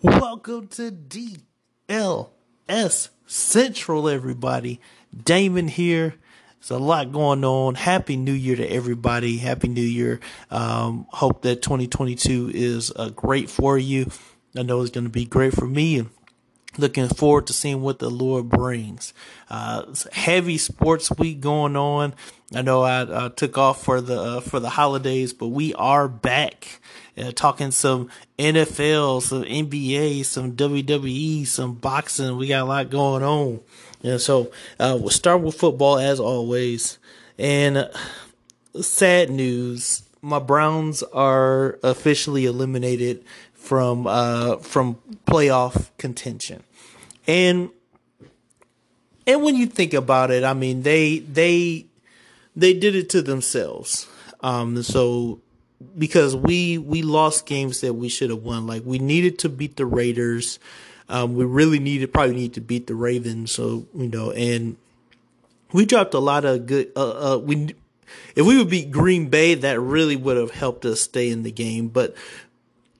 Welcome to DLS Central, everybody. Damon here. There's a lot going on. Happy New Year to everybody. Happy New Year. Um, hope that 2022 is uh, great for you. I know it's going to be great for me. And looking forward to seeing what the Lord brings. Uh, heavy sports week going on. I know I uh, took off for the uh, for the holidays, but we are back. Uh, talking some NFL, some NBA, some WWE, some boxing. We got a lot going on. And so uh, we'll start with football as always. And uh, sad news: my Browns are officially eliminated from uh, from playoff contention. And and when you think about it, I mean they they they did it to themselves. Um, so because we we lost games that we should have won. Like we needed to beat the Raiders. Um, we really needed probably need to beat the Ravens. So you know, and we dropped a lot of good. Uh, uh, we if we would beat Green Bay, that really would have helped us stay in the game. But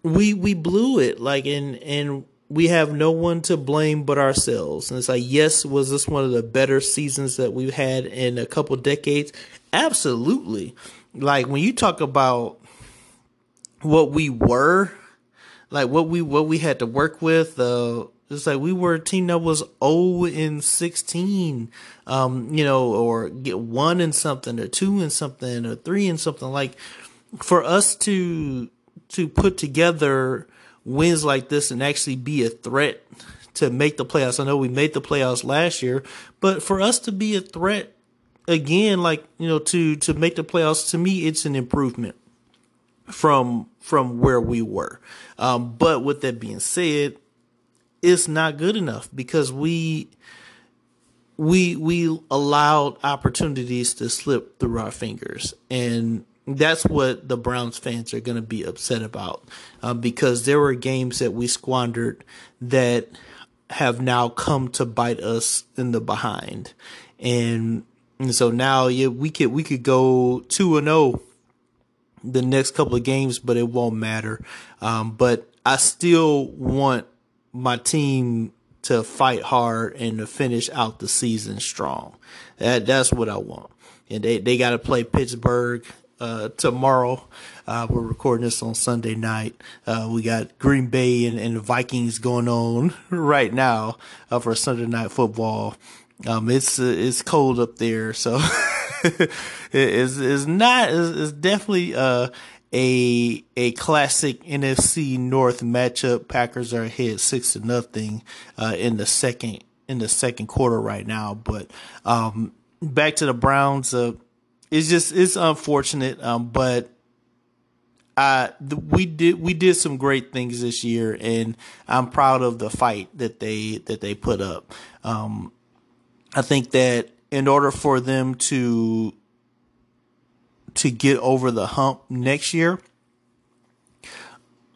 we we blew it. Like and and we have no one to blame but ourselves. And it's like yes was this one of the better seasons that we've had in a couple decades? Absolutely. Like when you talk about what we were like what we what we had to work with uh it's like we were a team that was 0 in 16 um you know or get 1 in something or 2 in something or 3 in something. Like for us to to put together wins like this and actually be a threat to make the playoffs. I know we made the playoffs last year, but for us to be a threat again, like, you know, to, to make the playoffs, to me, it's an improvement from, from where we were. Um, but with that being said, it's not good enough because we, we, we allowed opportunities to slip through our fingers and that's what the Browns fans are going to be upset about uh, because there were games that we squandered that have now come to bite us in the behind, and, and so now yeah we could we could go two and zero oh the next couple of games, but it won't matter. Um, but I still want my team to fight hard and to finish out the season strong. That that's what I want. And they, they got to play Pittsburgh uh, tomorrow. Uh, we're recording this on Sunday night. Uh, we got Green Bay and, and, Vikings going on right now uh, for Sunday night football. Um, it's uh, it's cold up there, so it's it's not it's, definitely uh, a a classic NFC North matchup. Packers are ahead six to nothing in the second in the second quarter right now, but um, back to the Browns. Uh, it's just it's unfortunate, um, but uh, we did we did some great things this year, and I'm proud of the fight that they that they put up. Um, I think that in order for them to to get over the hump next year,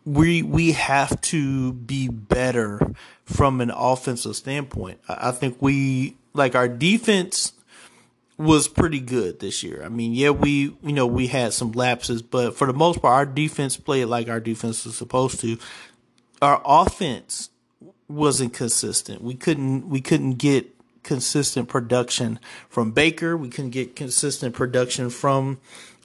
we we have to be better from an offensive standpoint. I think we like our defense was pretty good this year. I mean, yeah, we you know we had some lapses, but for the most part, our defense played like our defense was supposed to. Our offense wasn't consistent. We couldn't we couldn't get consistent production from Baker. We couldn't get consistent production from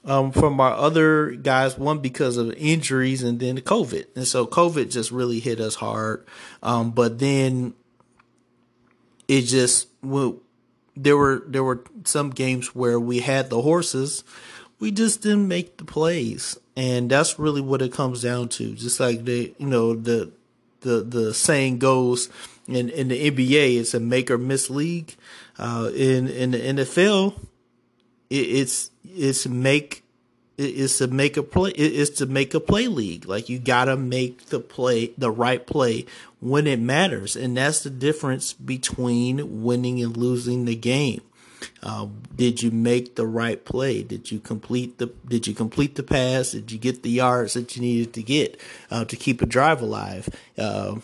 um, from our other guys. One because of injuries, and then COVID. And so COVID just really hit us hard. Um, but then it just went there were there were some games where we had the horses, we just didn't make the plays, and that's really what it comes down to. Just like the you know the the the saying goes in in the NBA, it's a make or miss league. Uh, in in the NFL, it, it's it's make is to make a play is to make a play league. Like you gotta make the play the right play when it matters, and that's the difference between winning and losing the game. Uh, did you make the right play? Did you complete the Did you complete the pass? Did you get the yards that you needed to get uh, to keep a drive alive? Uh,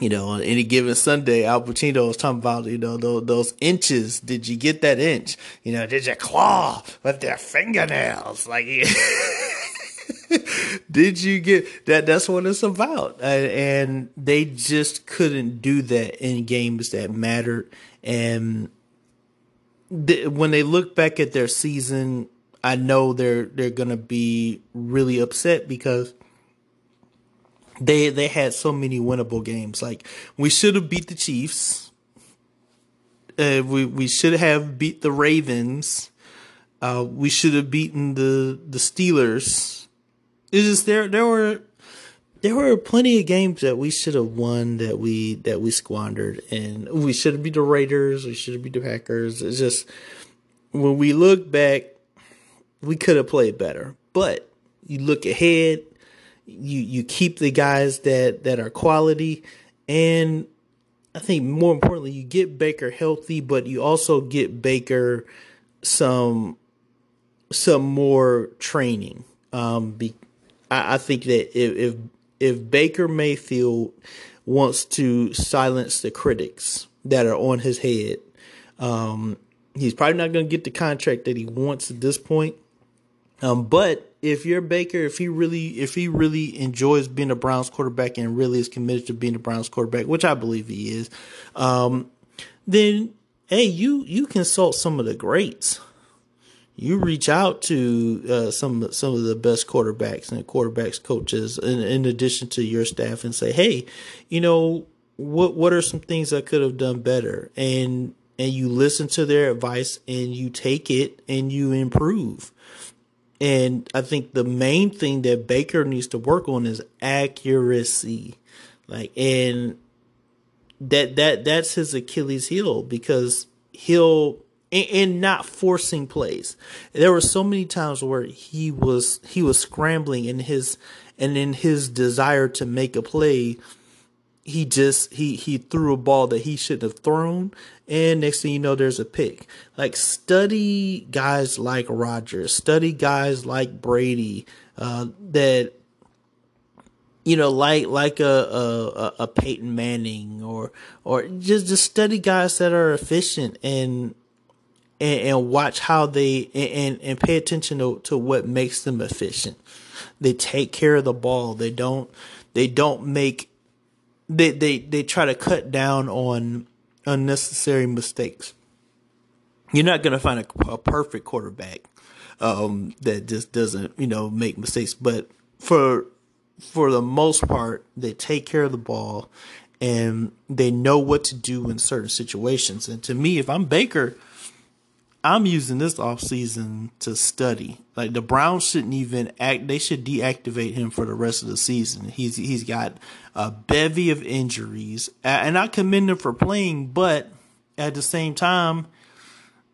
you know, on any given Sunday, Al Pacino was talking about, you know, those, those, inches. Did you get that inch? You know, did you claw with their fingernails? Like, did you get that? That's what it's about. And, they just couldn't do that in games that mattered. And when they look back at their season, I know they're, they're going to be really upset because they they had so many winnable games. Like we should have beat the Chiefs. Uh, we we should have beat the Ravens. Uh, we should have beaten the the Steelers. It's just there there were there were plenty of games that we should have won that we that we squandered, and we should have beat the Raiders. We should have beat the Packers. It's just when we look back, we could have played better. But you look ahead, you you keep the guys that that are quality. And I think more importantly you get Baker healthy but you also get Baker some some more training. Um be, I, I think that if, if if Baker Mayfield wants to silence the critics that are on his head um he's probably not going to get the contract that he wants at this point um but if you're Baker, if he really if he really enjoys being a Browns quarterback and really is committed to being a Browns quarterback, which I believe he is, um, then hey, you you consult some of the greats. You reach out to uh, some some of the best quarterbacks and quarterbacks coaches, in, in addition to your staff, and say, hey, you know what what are some things I could have done better, and and you listen to their advice and you take it and you improve. And I think the main thing that Baker needs to work on is accuracy. Like and that that that's his Achilles heel because he'll and, and not forcing plays. There were so many times where he was he was scrambling in his and in his desire to make a play, he just he he threw a ball that he shouldn't have thrown and next thing you know there's a pick. Like study guys like Rodgers study guys like Brady uh, that you know like like a, a a Peyton Manning or or just just study guys that are efficient and and, and watch how they and and pay attention to, to what makes them efficient. They take care of the ball. They don't they don't make they they they try to cut down on unnecessary mistakes. You're not going to find a, a, perfect quarterback um, that just doesn't, you know, make mistakes. But for for the most part, they take care of the ball and they know what to do in certain situations. And to me, if I'm Baker, I'm using this off season to study. Like the Browns shouldn't even act. They should deactivate him for the rest of the season. He's he's got a bevy of injuries, and I commend him for playing. But at the same time,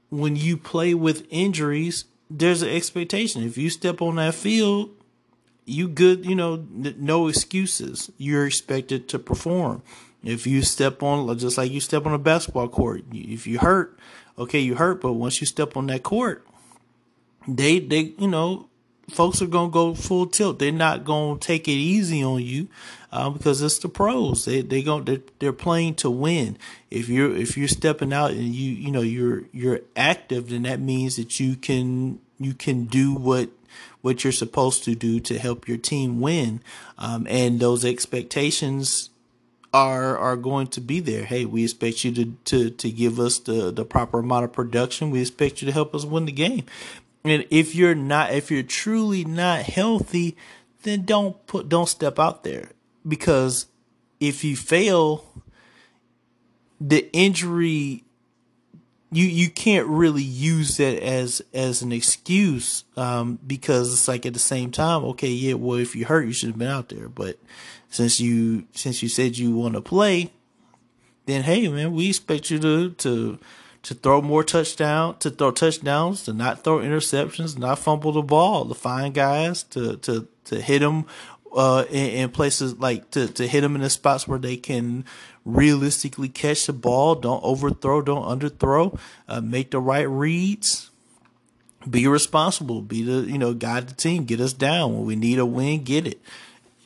when you play with injuries, there's an expectation. If you step on that field, you good. You know, no excuses. You're expected to perform. If you step on, just like you step on a basketball court, if you hurt okay, you hurt, but once you step on that court, they they you know folks are gonna go full tilt. They're not gonna take it easy on you uh, because it's the pros. They they go they're, they're playing to win. If you're if you're stepping out and you you know you're you're active, then that means that you can you can do what what you're supposed to do to help your team win. Um, and those expectations are are going to be there. Hey, we expect you to to to give us the the proper amount of production. We expect you to help us win the game. And if you're not if you're truly not healthy, then don't put don't step out there because if you fail the injury you you can't really use that as as an excuse um, because it's like at the same time okay yeah well if you hurt you should have been out there but since you since you said you want to play, then hey man, we expect you to to to throw more touchdown, to throw touchdowns, to not throw interceptions, not fumble the ball, to find guys, to to to hit them uh, in, in, places like to to hit them in the spots where they can realistically catch the ball. Don't overthrow, don't underthrow. Uh, make the right reads. Be responsible. Be the you know guide the team. Get us down when we need a win. Get it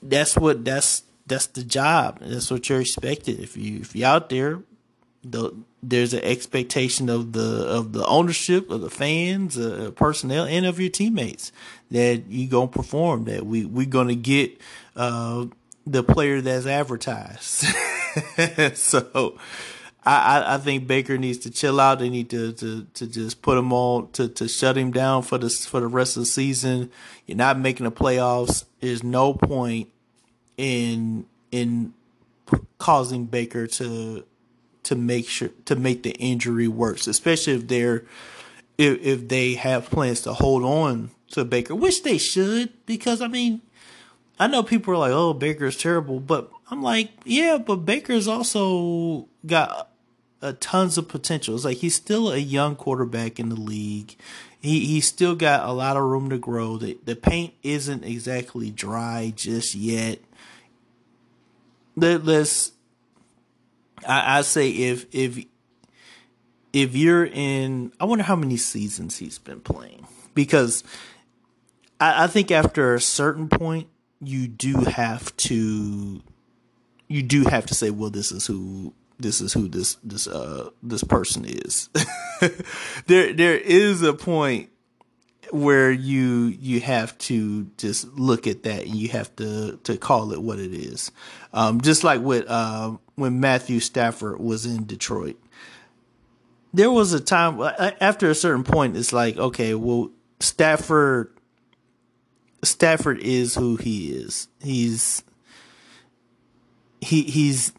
that's what that's that's the job. That's what you're expected. If you if you're out there, the, there's an expectation of the of the ownership of the fans, uh, personnel, and of your teammates that you gonna perform. That we we're gonna get uh, the player that's advertised. so. I, I think Baker needs to chill out. They need to, to, to just put him on to, to shut him down for the for the rest of the season. You're not making the playoffs. There's no point in in causing Baker to to make sure to make the injury worse, especially if they're if if they have plans to hold on to Baker, which they should, because I mean, I know people are like, "Oh, Baker's terrible," but I'm like, yeah, but Baker's also got tons of potential. It's like he's still a young quarterback in the league. He he's still got a lot of room to grow. The the paint isn't exactly dry just yet. Let, let's I, I say if if if you're in, I wonder how many seasons he's been playing because I, I think after a certain point you do have to you do have to say, well, this is who this is who this this uh this person is. there there is a point where you you have to just look at that and you have to to call it what it is. Um, just like with um, when Matthew Stafford was in Detroit. There was a time after a certain point, it's like, okay, well, Stafford, Stafford is who he is. He's he he's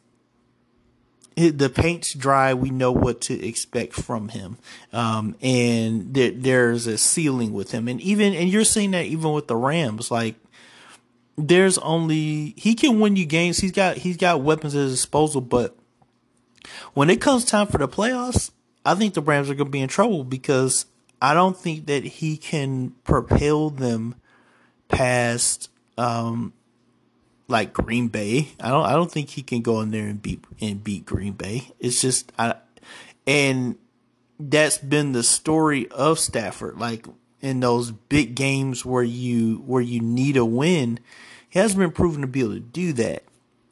the paint's dry. We know what to expect from him, um, and there, there's a ceiling with him. And even and you're seeing that even with the Rams, like there's only he can win you games. He's got he's got weapons at his disposal, but when it comes time for the playoffs, I think the Rams are going to be in trouble because I don't think that he can propel them past um, like Green Bay. I don't I don't think he can go in there and beat and beat Green Bay. It's just I and that's been the story of Stafford. Like in those big games where you where you need a win, he hasn't been proven to be able to do that.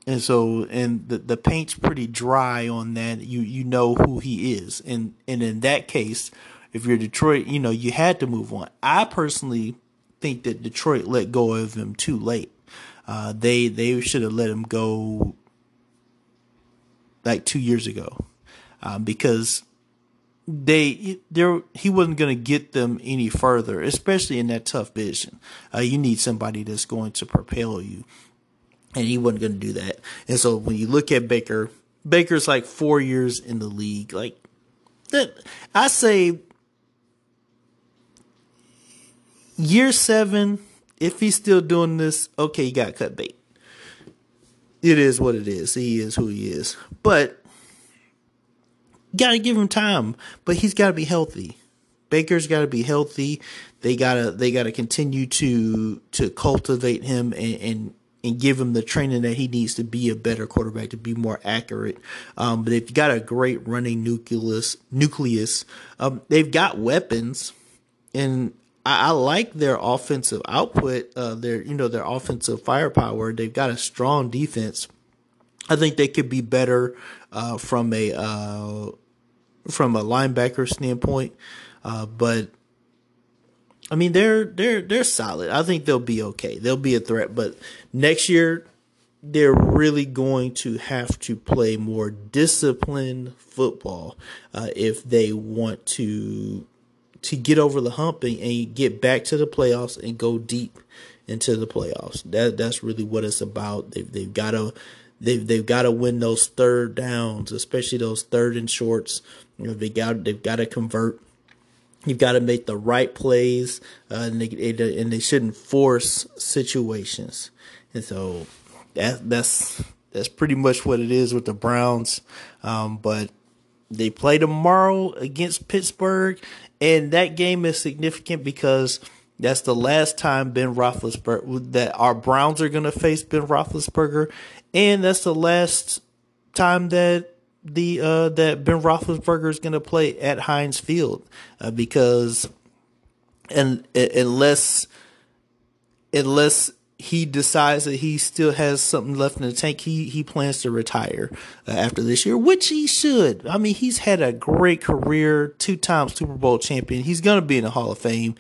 And so and the the paint's pretty dry on that. You you know who he is. And and in that case, if you're Detroit, you know, you had to move on. I personally think that Detroit let go of him too late. Uh, they they should have let him go like two years ago um, because they there he wasn't going to get them any further, especially in that tough vision. Uh, you need somebody that's going to propel you, and he wasn't going to do that. And so when you look at Baker, Baker's like four years in the league. Like that, I say year seven if he's still doing this, okay, he got cut bait. It is what it is. He is who he is. But got to give him time. But he's got to be healthy. Baker's got to be healthy. They gotta they gotta continue to to cultivate him and, and and give him the training that he needs to be a better quarterback, to be more accurate. Um, but they've got a great running nucleus. Nucleus. Um, they've got weapons, and I, I like their offensive output, uh, their you know their offensive firepower. They've got a strong defense. I think they could be better uh, from a uh, from a linebacker standpoint, uh, but I mean they're they're they're solid. I think they'll be okay. They'll be a threat, but next year they're really going to have to play more disciplined football uh, if they want to to get over the hump and, and get back to the playoffs and go deep into the playoffs. That that's really what it's about. They've they've got to they've they've got to win those third downs, especially those third and shorts. You know, they got they've got to convert. You've got to make the right plays, uh, and they and they shouldn't force situations. And so that that's that's pretty much what it is with the Browns. Um, but they play tomorrow against Pittsburgh, and that game is significant because that's the last time Ben Roethlisberger that our Browns are going to face Ben Roethlisberger, and that's the last time that the uh, that Ben Roethlisberger is going to play at Heinz Field uh, because and unless unless he decides that he still has something left in the tank, he he plans to retire uh, after this year, which he should. I mean, he's had a great career, two time Super Bowl champion. He's gonna be in the Hall of Fame.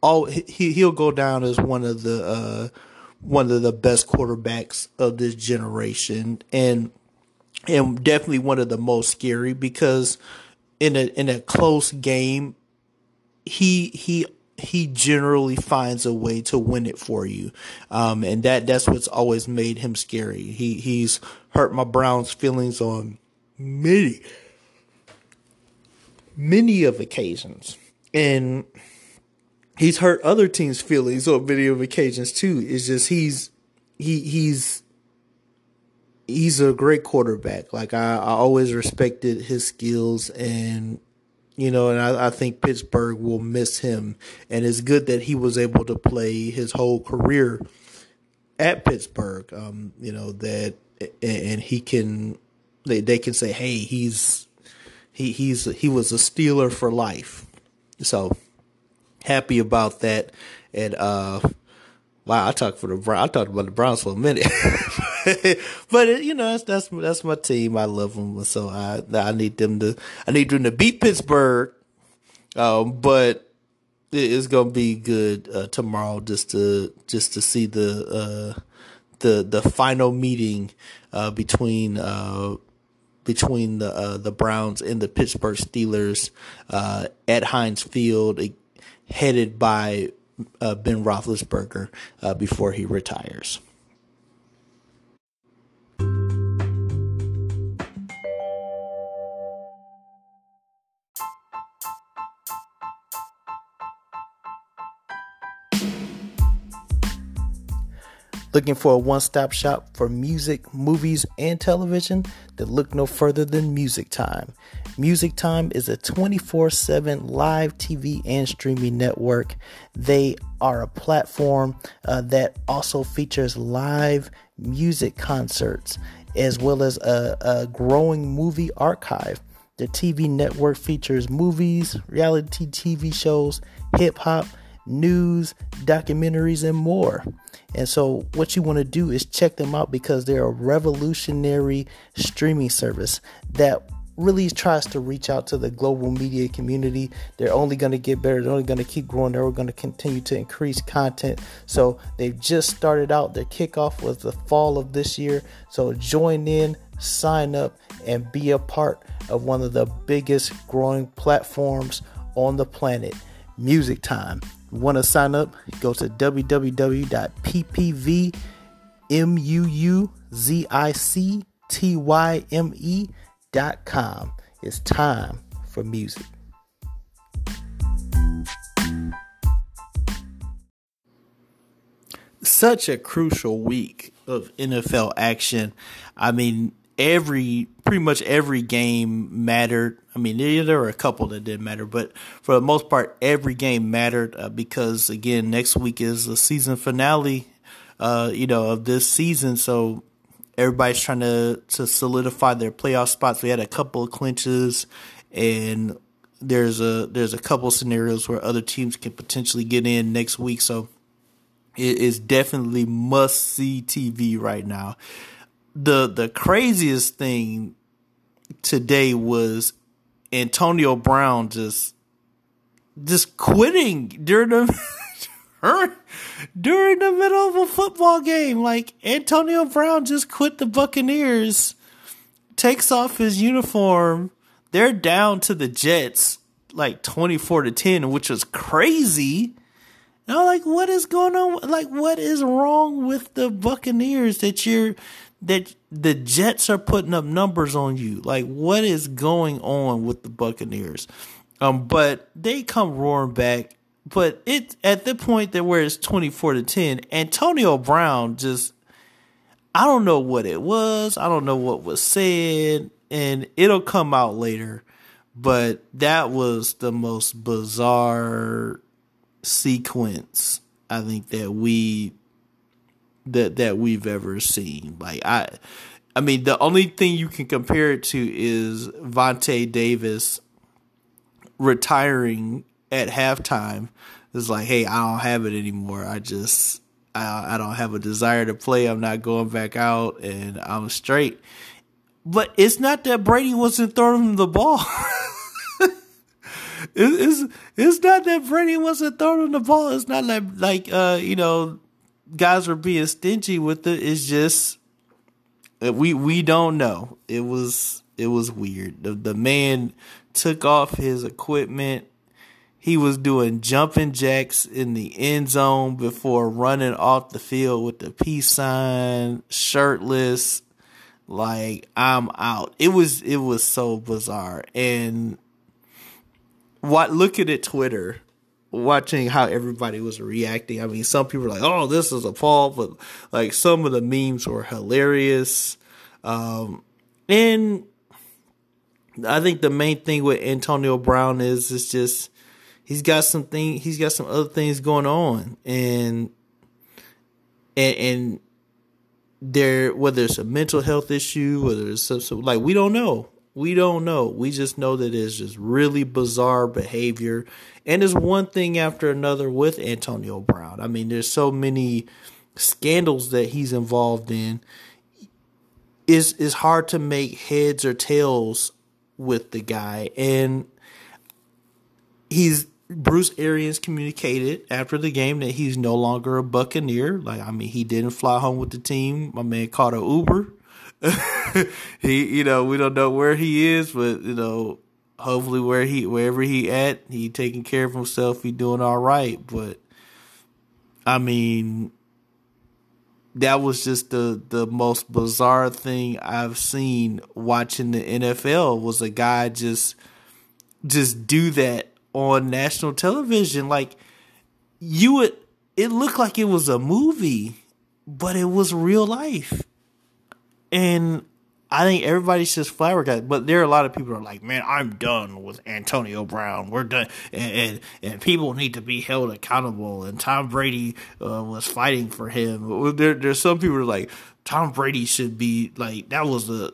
All he he'll go down as one of the uh, one of the best quarterbacks of this generation, and and definitely one of the most scary because in a in a close game, he he he generally finds a way to win it for you, um, and that that's what's always made him scary. He he's hurt my Browns' feelings on many many of occasions, and he's hurt other teams' feelings on many of occasions too. It's just he's he he's he's a great quarterback. Like I, I always respected his skills and you know, and I, I, think Pittsburgh will miss him. And it's good that he was able to play his whole career at Pittsburgh. Um, you know that, and he can, they they can say, hey, he's he he's he was a Steeler for life. So happy about that. And uh, wow, I talked for the. I talked about the Browns for a minute. but it, you know that's that's that's my team. I love them, so I I need them to I need them to beat Pittsburgh. Um, but it's gonna be good uh, tomorrow just to just to see the uh, the the final meeting uh, between uh, between the uh, the Browns and the Pittsburgh Steelers uh, at Heinz Field, headed by Ben Roethlisberger before he retires. Looking for a one stop shop for music, movies, and television? Then look no further than Music Time. Music Time is a 24 7 live TV and streaming network. They are a platform uh, that also features live music concerts as well as a, a growing movie archive. The TV network features movies, reality TV shows, hip hop, news, documentaries, and more. And so, what you want to do is check them out because they're a revolutionary streaming service that really tries to reach out to the global media community. They're only going to get better. They're only going to keep growing. They're going to continue to increase content. So they've just started out. Their kickoff was the fall of this year. So join in, sign up, and be a part of one of the biggest growing platforms on the planet. Music Time want to sign up, go to www.ppvmusicytyme.com. It's time for music. Such a crucial week of NFL action. I mean, every pretty much every game mattered. I mean, there were a couple that didn't matter, but for the most part, every game mattered uh, because again, next week is the season finale, uh, you know, of this season. So everybody's trying to to solidify their playoff spots. We had a couple of clinches, and there's a there's a couple scenarios where other teams can potentially get in next week. So it is definitely must see TV right now the the craziest thing today was Antonio Brown just just quitting during the during the middle of a football game. Like Antonio Brown just quit the Buccaneers, takes off his uniform. They're down to the Jets like 24 to 10, which was crazy. And I'm like, what is going on? Like, what is wrong with the Buccaneers that you're that the Jets are putting up numbers on you. Like, what is going on with the Buccaneers? Um, but they come roaring back. But it at the point that where it's twenty four to ten, Antonio Brown just I don't know what it was. I don't know what was said, and it'll come out later. But that was the most bizarre sequence I think that we that that we've ever seen. Like I I mean the only thing you can compare it to is Vontae Davis retiring at halftime. It's like, hey, I don't have it anymore. I just I, I don't have a desire to play. I'm not going back out, and I'm straight. But it's not that Brady wasn't throwing him the ball. it's it's not that Brady wasn't throwing the ball. It's not like like uh you know guys were being stingy with it. It's just uh, we we don't know. It was it was weird. The the man took off his equipment. He was doing jumping jacks in the end zone before running off the field with the peace sign, shirtless. Like I'm out. It was it was so bizarre. And what look at it Twitter, watching how everybody was reacting. I mean, some people were like, "Oh, this is a fall," but like some of the memes were hilarious. Um, and I think the main thing with Antonio Brown is it's just he's got something he's got some other things going on and and and there whether it's a mental health issue whether it's some, some like we don't know we don't know we just know that it's just really bizarre behavior and it's one thing after another with Antonio Brown I mean there's so many scandals that he's involved in is is hard to make heads or tails with the guy and he's Bruce Arians communicated after the game that he's no longer a Buccaneer. Like, I mean, he didn't fly home with the team. My man caught an Uber. he, you know, we don't know where he is, but you know, hopefully where he, wherever he at, he taking care of himself. He doing all right. But I mean, that was just the the most bizarre thing I've seen watching the NFL was a guy just just do that on national television like you would it looked like it was a movie but it was real life and I think everybody's just flabbergasted, but there are a lot of people are like, "Man, I'm done with Antonio Brown. We're done, and and, and people need to be held accountable." And Tom Brady uh, was fighting for him. There, there's some people are like, Tom Brady should be like that was a,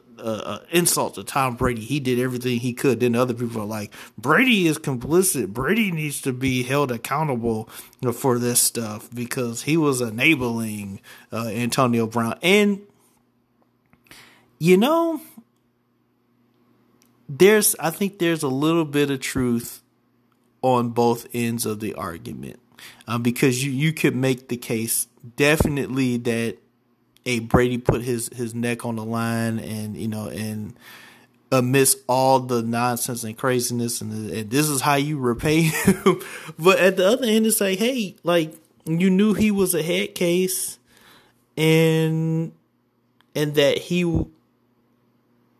insult to Tom Brady. He did everything he could. Then other people are like, Brady is complicit. Brady needs to be held accountable for this stuff because he was enabling uh, Antonio Brown and you know, there's I think there's a little bit of truth on both ends of the argument um, because you you could make the case definitely that a Brady put his his neck on the line and you know and amidst all the nonsense and craziness and, and this is how you repay him. But at the other end it's like hey like you knew he was a head case and and that he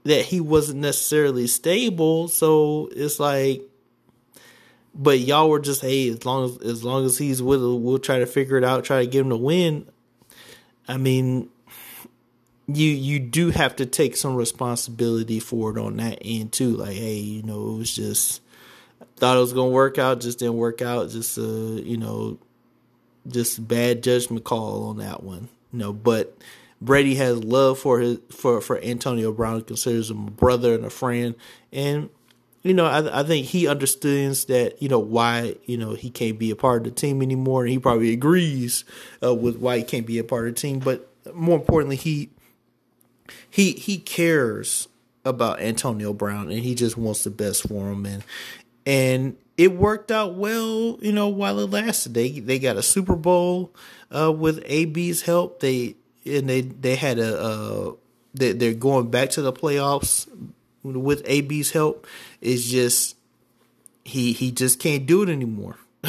that he wasn't necessarily stable. So it's like, but y'all were just hey, as long as as long as he's with, we'll try to figure it out, try to get him to win. I mean, you you do have to take some responsibility for it on that end too. Like, hey, you know, it was just thought it was gonna work out, just didn't work out. Just uh, you know, just bad judgment call on that one. You know, but Brady has love for his for for Antonio Brown, considers him a brother and a friend, and you know I I think he understands that you know why you know he can't be a part of the team anymore, and he probably agrees uh, with why he can't be a part of the team. But more importantly, he he he cares about Antonio Brown, and he just wants the best for him, and and it worked out well, you know, while it lasted. They they got a Super Bowl uh, with AB's help. They and they they had a uh, they, they're going back to the playoffs with AB's help. It's just he he just can't do it anymore.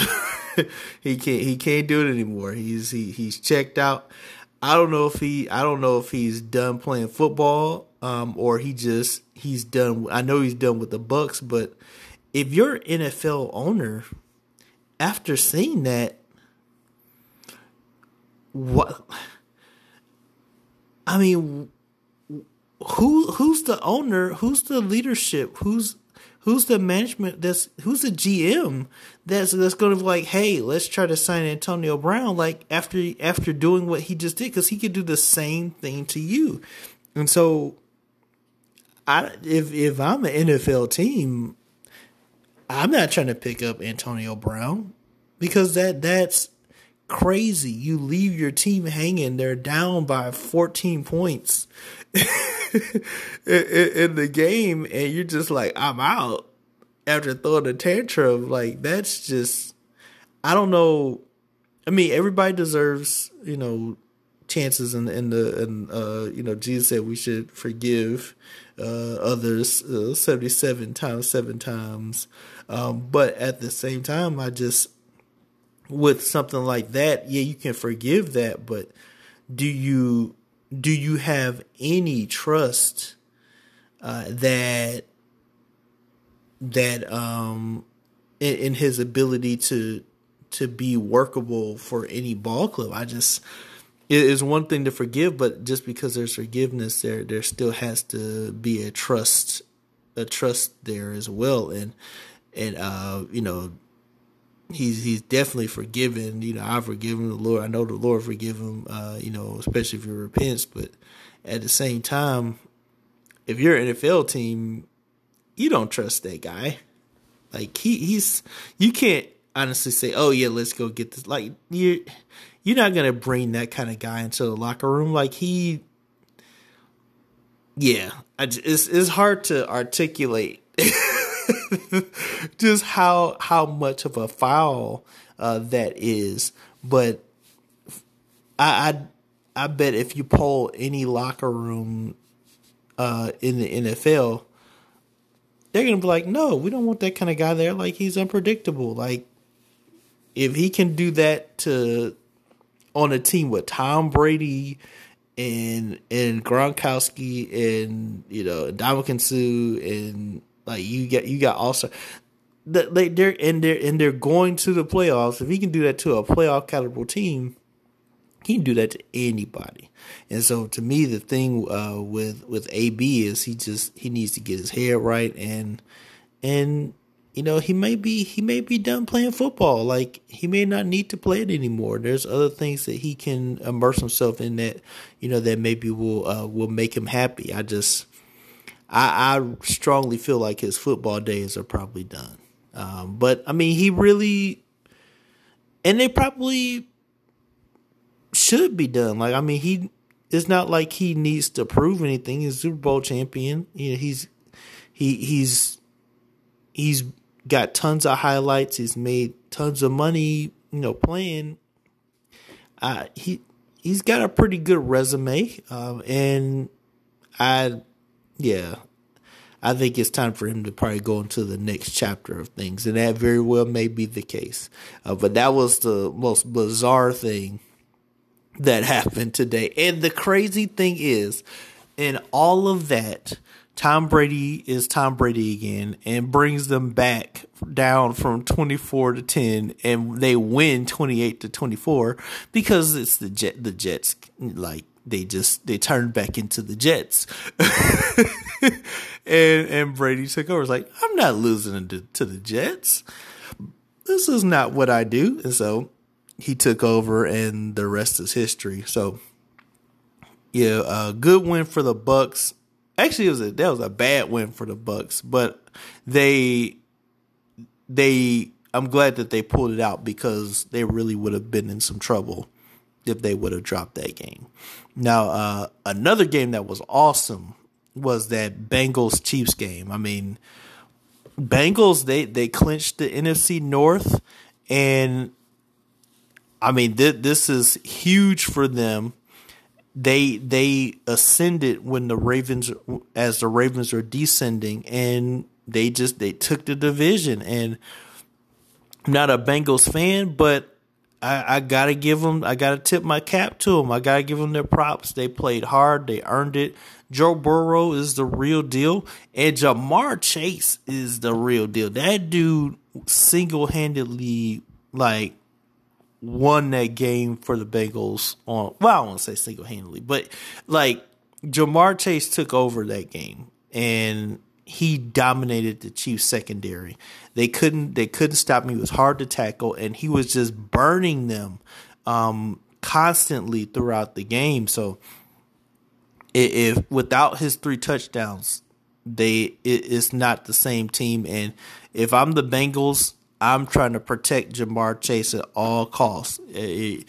he can't he can't do it anymore. He's he he's checked out. I don't know if he I don't know if he's done playing football um, or he just he's done. I know he's done with the Bucs, but if you're NFL owner, after seeing that, what I mean, who who's the owner? Who's the leadership? Who's who's the management? That's who's the GM that's that's going to be like, hey, let's try to sign Antonio Brown. Like after after doing what he just did, because he could do the same thing to you. And so, I if if I'm an NFL team, I'm not trying to pick up Antonio Brown because that that's crazy. You leave your team hanging. They're down by 14 points in, the game, and you're just like, I'm out after throwing a tantrum. Like, that's just, I don't know. I mean, everybody deserves, you know, chances in, in the, and, uh, you know, Jesus said we should forgive uh, others uh, 77 times, seven times. Um, but at the same time, I just, with something like that, yeah, you can forgive that, but do you do you have any trust uh, that that um in, in, his ability to to be workable for any ball club? I just it is one thing to forgive, but just because there's forgiveness there, there still has to be a trust a trust there as well, and and uh you know he's he's definitely forgiven. You know, I forgive him. The Lord, I know the Lord forgive him. Uh, you know, especially if he repents. But at the same time, if you're an NFL team, you don't trust that guy. Like he he's you can't honestly say, oh yeah, let's go get this. Like you you're not gonna bring that kind of guy into the locker room. Like he, yeah, it's it's hard to articulate. just how how much of a foul uh, that is. But I, I, I bet if you poll any locker room uh, in the NFL, they're gonna be like, no, we don't want that kind of guy there. Like he's unpredictable. Like if he can do that to on a team with Tom Brady and and Gronkowski and you know Ndamukong Suh and like you got you got also they they're and they're and they're going to the playoffs. If he can do that to a playoff caliber team, he can do that to anybody. And so to me, the thing uh, with with AB is he just he needs to get his head right and and you know he may be he may be done playing football. Like he may not need to play it anymore. There's other things that he can immerse himself in that you know that maybe will uh, will make him happy. I just I, I strongly feel like his football days are probably done. Um, but I mean, he really, and they probably should be done. Like, I mean, he, it's not like he needs to prove anything. He's Super Bowl champion. You know, he's, he, he's, he's got tons of highlights. He's made tons of money, you know, playing. Uh, he, he's got a pretty good resume. Um, and I, yeah, I think it's time for him to probably go into the next chapter of things, and that very well may be the case. Uh, but that was the most bizarre thing that happened today. And the crazy thing is, in all of that, Tom Brady is Tom Brady again and brings them back down from 24 to 10 and they win 28 to 24 because it's the jet the Jets like they just they turned back into the Jets. and and Brady took over. It's like, I'm not losing to, to the Jets. This is not what I do. And so he took over and the rest is history. So yeah, a good win for the Bucs. Actually, it was a that was a bad win for the Bucs, but they they I'm glad that they pulled it out because they really would have been in some trouble if they would have dropped that game. Now, uh, another game that was awesome was that Bengals Chiefs game. I mean, Bengals they they clinched the NFC North, and I mean th- this is huge for them. They they ascended when the Ravens as the Ravens are descending, and they just they took the division. And I'm not a Bengals fan, but I, I gotta give them. I gotta tip my cap to them. I gotta give them their props. They played hard. They earned it. Joe Burrow is the real deal, and Ja'Marr Chase is the real deal. That dude single handedly like won that game for the Bengals. On well, I won't say single handedly, but like Ja'Marr Chase took over that game, and he dominated the Chiefs secondary. They couldn't they couldn't stop him. He was hard to tackle, and he was just burning them um, constantly throughout the game. So if, if without his three touchdowns, they it, it's not the same team. And if I'm the Bengals, I'm trying to protect Ja'Marr Chase at all costs. It,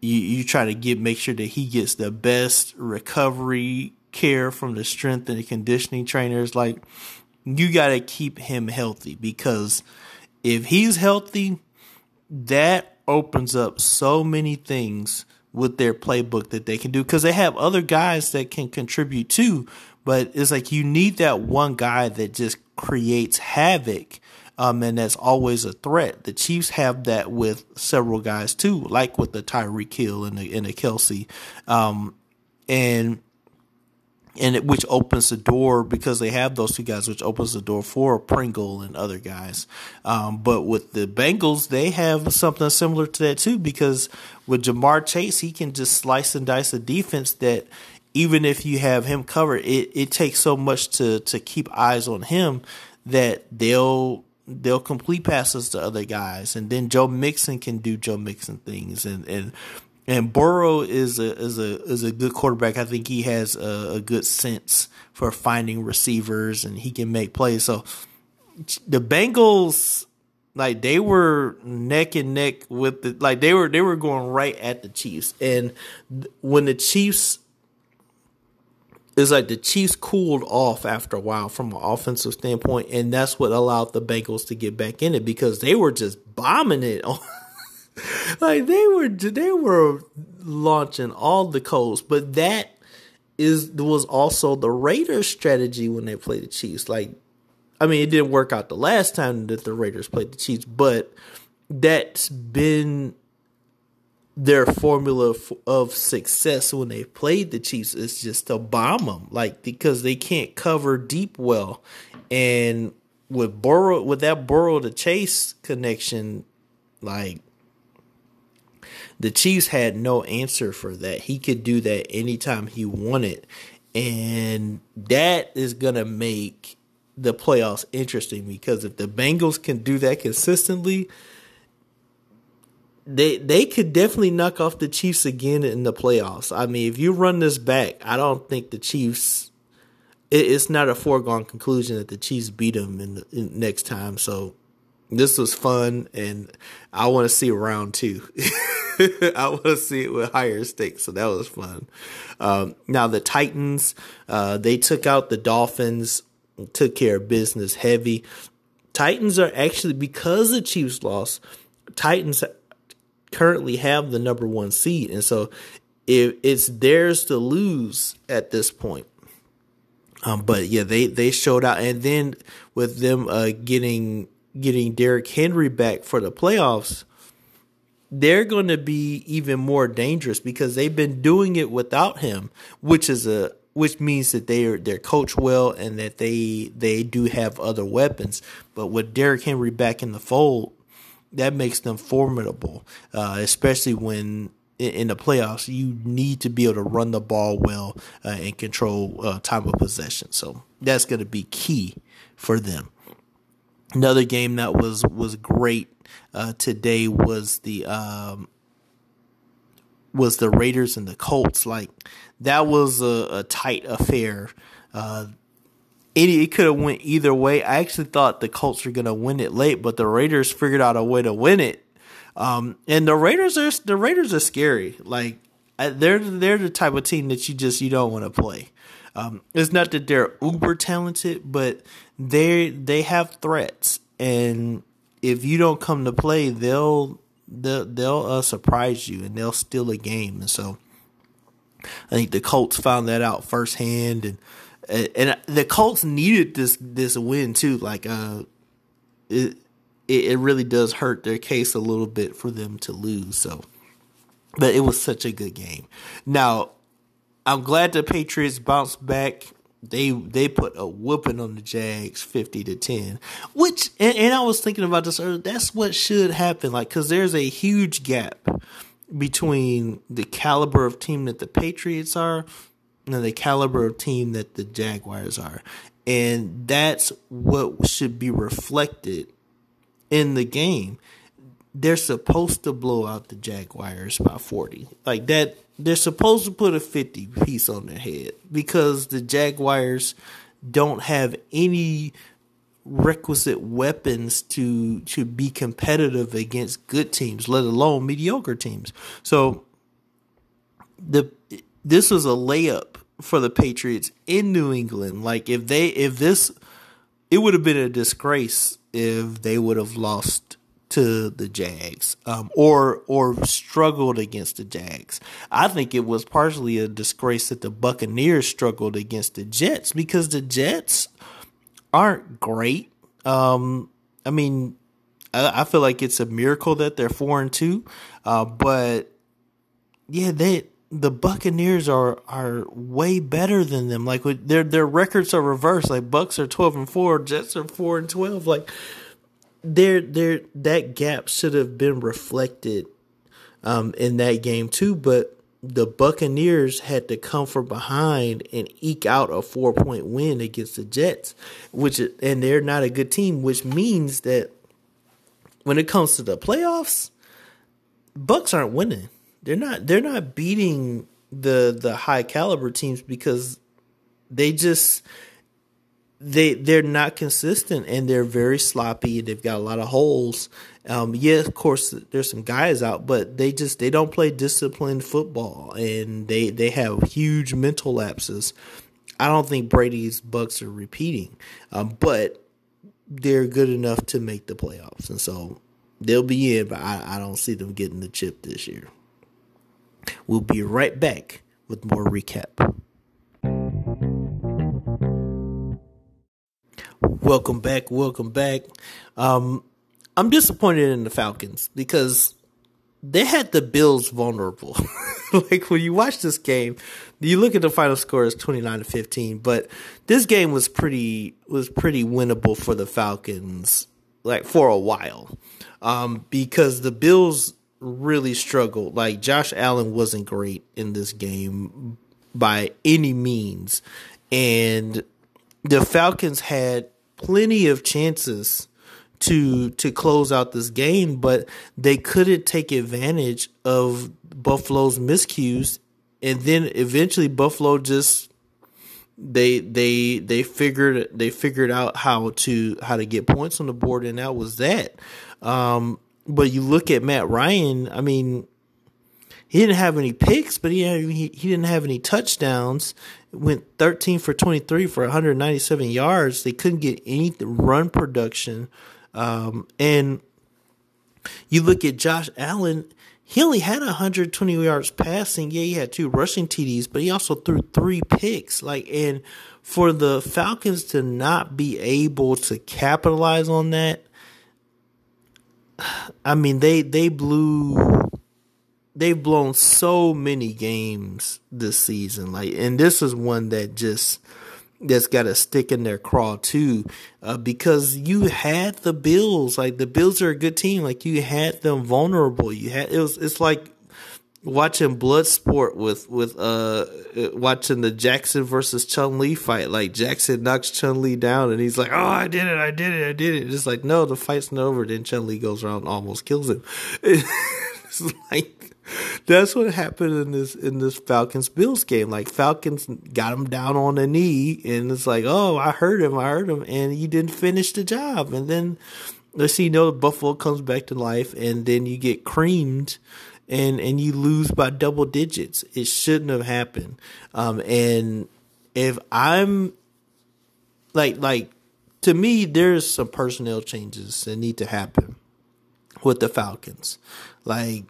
you you try to get make sure that he gets the best recovery care from the strength and the conditioning trainers. Like you got to keep him healthy because if he's healthy, that opens up so many things with their playbook that they can do because they have other guys that can contribute too. But it's like you need that one guy that just creates havoc um, and that's always a threat. The Chiefs have that with several guys too, like with the Tyreek Hill and the and the Kelce, um, and and it, which opens the door because they have those two guys, which opens the door for Pringle and other guys. Um, but with the Bengals, they have something similar to that too, because with Ja'Marr Chase, he can just slice and dice a defense that even if you have him covered, it, it takes so much to to keep eyes on him that they'll they'll complete passes to other guys, and then Joe Mixon can do Joe Mixon things, and and and Burrow is a is a is a good quarterback. I think he has a, a good sense for finding receivers, and he can make plays. So the Bengals like they were neck and neck with the like they were they were going right at the Chiefs and when the Chiefs it's like the Chiefs cooled off after a while from an offensive standpoint, and that's what allowed the Bengals to get back in it because they were just bombing it. like they were, they were launching all the codes, but that is was also the Raiders' strategy when they played the Chiefs. Like, I mean, it didn't work out the last time that the Raiders played the Chiefs, but that's been their formula of success when they played the Chiefs is just to bomb them, like because they can't cover deep well, and with Burrow with that Burrow to Chase connection, like the Chiefs had no answer for that. He could do that anytime he wanted, and that is gonna make the playoffs interesting because if the Bengals can do that consistently they they could definitely knock off the Chiefs again in the playoffs. I mean, if you run this back, I don't think the Chiefs. It, it's not a foregone conclusion that the Chiefs beat them in, the, in next time. So this was fun, and I want to see round two. I want to see it with higher stakes. So that was fun. Um, now the Titans, uh, they took out the Dolphins, took care of business heavy. Titans are actually because the Chiefs lost. Titans currently have the number one seed. And so if it's theirs to lose at this point. Um, but yeah, they, they showed out. And then with them uh, getting getting Derrick Henry back for the playoffs, they're going to be even more dangerous because they've been doing it without him, which is a which means that they're they're coached well and that they they do have other weapons. But with Derrick Henry back in the fold, that makes them formidable, uh, especially when in the playoffs you need to be able to run the ball well uh, and control uh, time of possession. So that's going to be key for them. Another game that was was great uh, today was the um, was the Raiders and the Colts. Like that was a, a tight affair. Uh, it, it could have went either way. I actually thought the Colts were going to win it late, but the Raiders figured out a way to win it. Um, and the Raiders are the Raiders are scary. Like they're they're the type of team that you just you don't want to play. Um, it's not that they're uber talented, but they they have threats, and if you don't come to play, they'll they'll, they'll uh, surprise you and they'll steal a game. And so, I think the Colts found that out firsthand, and and the Colts needed this this win too. Like, uh, it it really does hurt their case a little bit for them to lose. So, but it was such a good game. Now, I'm glad the Patriots bounced back. They they put a whooping on the Jags, fifty to ten. Which and, and I was thinking about this earlier. That's what should happen. Like, because there's a huge gap between the caliber of team that the Patriots are and the caliber of team that the Jaguars are. And that's what should be reflected in the game. They're supposed to blow out the Jaguars by 40. Like that, they're supposed to put a 50 piece on their head because the Jaguars don't have any requisite weapons to to be competitive against good teams, let alone mediocre teams. So the this was a layup for the Patriots in New England. Like if they if this it would have been a disgrace if they would have lost to the Jags um, or or struggled against the Jags. I think it was partially a disgrace that the Buccaneers struggled against the Jets because the Jets aren't great. Um, I mean, I, I, feel like it's a miracle that they're four and two, uh, but yeah, they the Buccaneers are are way better than them. Like their their records are reversed. Like Bucs are twelve and four, Jets are four and twelve. Like there there that gap should have been reflected um, in that game too, but the Buccaneers had to come from behind and eke out a four point win against the Jets, which and they're not a good team, which means that when it comes to the playoffs, Bucs aren't winning. They're not they're not beating the the high caliber teams because they just they they're not consistent and they're very sloppy they've got a lot of holes. Um, yeah, of course, there's some guys out, but they just they don't play disciplined football and they they have huge mental lapses. I don't think Brady's Bucs are repeating, um, but they're good enough to make the playoffs, and so they'll be in. But I, I don't see them getting the chip this year. We'll be right back with more recap. Welcome back. Welcome back. Um, I'm disappointed in the Falcons because they had the Bills vulnerable. like when you watch this game, you look at the final score as 29 to 15, but this game was pretty was pretty winnable for the Falcons like for a while. Um, because the Bills really struggled. Like Josh Allen wasn't great in this game by any means. And the Falcons had plenty of chances to to close out this game, but they couldn't take advantage of Buffalo's miscues, and then eventually Buffalo just they they they figured they figured out how to how to get points on the board, and that was that. Um, but you look at Matt Ryan, I mean, he didn't have any picks, but he had, he, he didn't have any touchdowns. Went 13 for 23 for 197 yards. They couldn't get any run production. Um, and you look at Josh Allen, he only had 120 yards passing. Yeah, he had two rushing TDs, but he also threw three picks. Like, and for the Falcons to not be able to capitalize on that, I mean, they they blew they've blown so many games this season. Like, and this is one that just that's got a stick in their craw too, uh, because you had the Bills. Like the Bills are a good team. Like you had them vulnerable. You had it was. It's like watching blood sport with with uh watching the Jackson versus Chun Li fight. Like Jackson knocks Chun Li down, and he's like, "Oh, I did it! I did it! I did it!" It's like, no, the fight's not over. Then Chun Li goes around and almost kills him. it's like that's what happened in this in this Falcons Bills game. Like Falcons got him down on the knee, and it's like, oh, I heard him, I heard him, and he didn't finish the job. And then let's see, you know, Buffalo comes back to life, and then you get creamed, and and you lose by double digits. It shouldn't have happened. Um, and if I'm like like to me, there's some personnel changes that need to happen with the Falcons. Like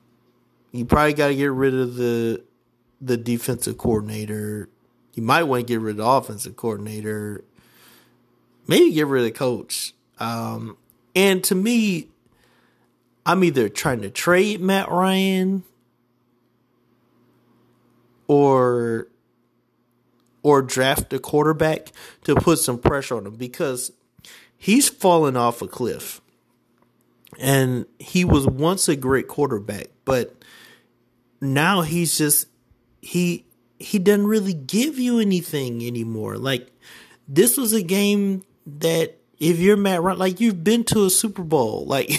you probably got to get rid of the the defensive coordinator. You might want to get rid of the offensive coordinator. Maybe get rid of the coach. Um, and to me, I'm either trying to trade Matt Ryan or or draft a quarterback to put some pressure on him because he's fallen off a cliff. And he was once a great quarterback, but now he's just he he doesn't really give you anything anymore. Like this was a game that if you're Matt Ryan, like you've been to a Super Bowl, like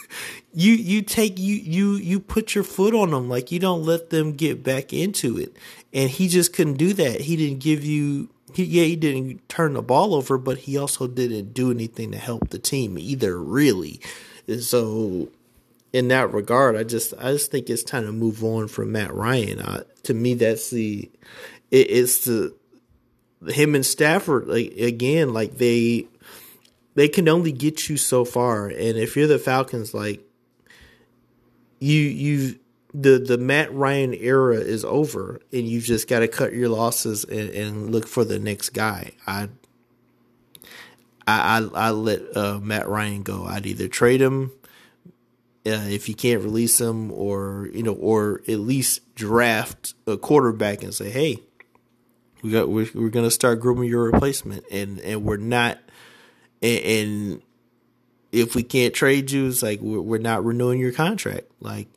you you take you you you put your foot on them, like you don't let them get back into it. And he just couldn't do that. He didn't give you he, yeah, he didn't turn the ball over, but he also didn't do anything to help the team either, really. And so, in that regard, I just I just think it's time to move on from Matt Ryan. Uh, to me, that's the it, it's the him and Stafford like again like they they can only get you so far, and if you're the Falcons, like you you the the Matt Ryan era is over, and you just got to cut your losses and, and, look for the next guy. I I I, I let uh, Matt Ryan go. I'd either trade him uh, if you can't release him, or you know, or at least draft a quarterback and say, hey. We got we're, we're gonna start grooming your replacement, and and we're not, and, and if we can't trade you, it's like we're, we're not renewing your contract. Like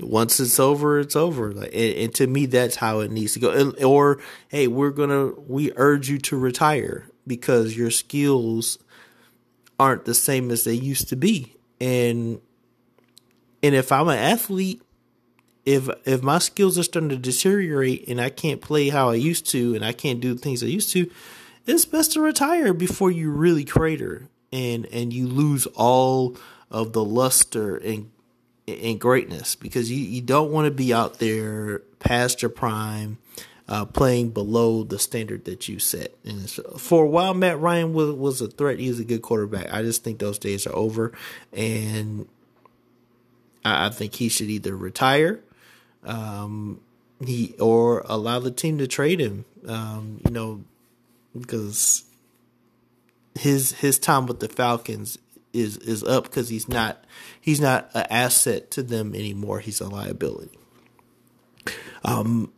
once it's over, it's over. Like, and, and, to me, that's how it needs to go. Or, hey, we're gonna we urge you to retire because your skills aren't the same as they used to be. And and if I'm an athlete, if if my skills are starting to deteriorate and I can't play how I used to, and I can't do the things I used to, it's best to retire before you really crater and and you lose all of the luster and and greatness because you, you don't want to be out there past your prime, uh, playing below the standard that you set. And for a while, Matt Ryan was was a threat. He was a good quarterback. I just think those days are over, and I, I think he should either retire, um, he or allow the team to trade him. Um, you know, because his his time with the Falcons is is up because he's not he's not an asset to them anymore. He's a liability. Um,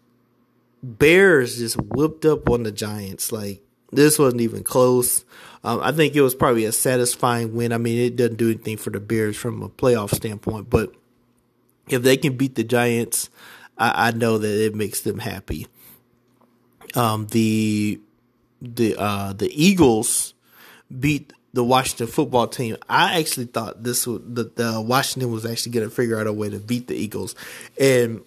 Bears just whipped up on the Giants. Like this wasn't even close. Um, I think it was probably a satisfying win. I mean, it doesn't do anything for the Bears from a playoff standpoint, but if they can beat the Giants, I, I know that it makes them happy. Um, the the uh, the Eagles beat the Washington football team. I actually thought this was the, the Washington was actually going to figure out a way to beat the Eagles, and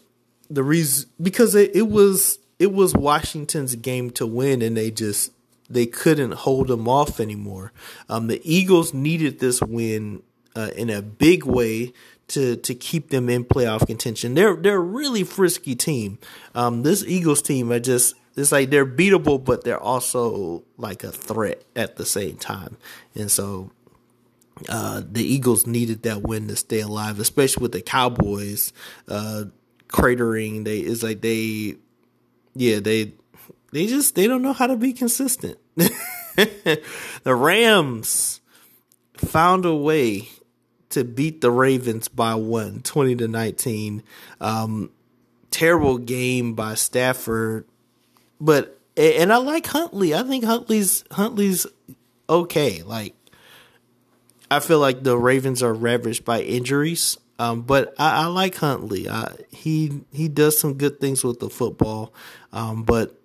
the reason because it, it was it was Washington's game to win, and they just they couldn't hold them off anymore. Um, the Eagles needed this win uh, in a big way to to keep them in playoff contention. They're they're a really frisky team. Um, this Eagles team, I just it's like they're beatable, but they're also like a threat at the same time. And so uh, the Eagles needed that win to stay alive, especially with the Cowboys uh, cratering. They it's like they, yeah, they they just they don't know how to be consistent. the Rams found a way to beat the Ravens by one, 20 to 19. Um, terrible game by Stafford but and I like Huntley. I think Huntley's Huntley's okay. Like I feel like the Ravens are ravaged by injuries. Um, but I, I, like Huntley. I, he he does some good things with the football. Um, but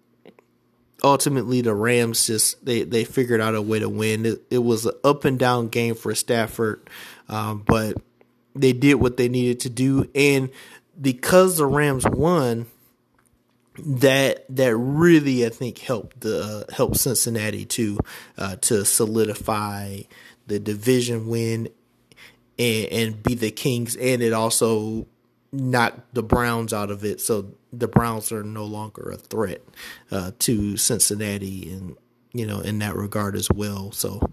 ultimately, the Rams just they they figured out a way to win. It, it was an up and down game for Stafford, um, but they did what they needed to do, and because the Rams won, that that really I think helped the uh, helped Cincinnati to uh, to solidify the division win and, and be the Kings, and it also knocked the Browns out of it, so the Browns are no longer a threat uh, to Cincinnati, and you know in that regard as well. So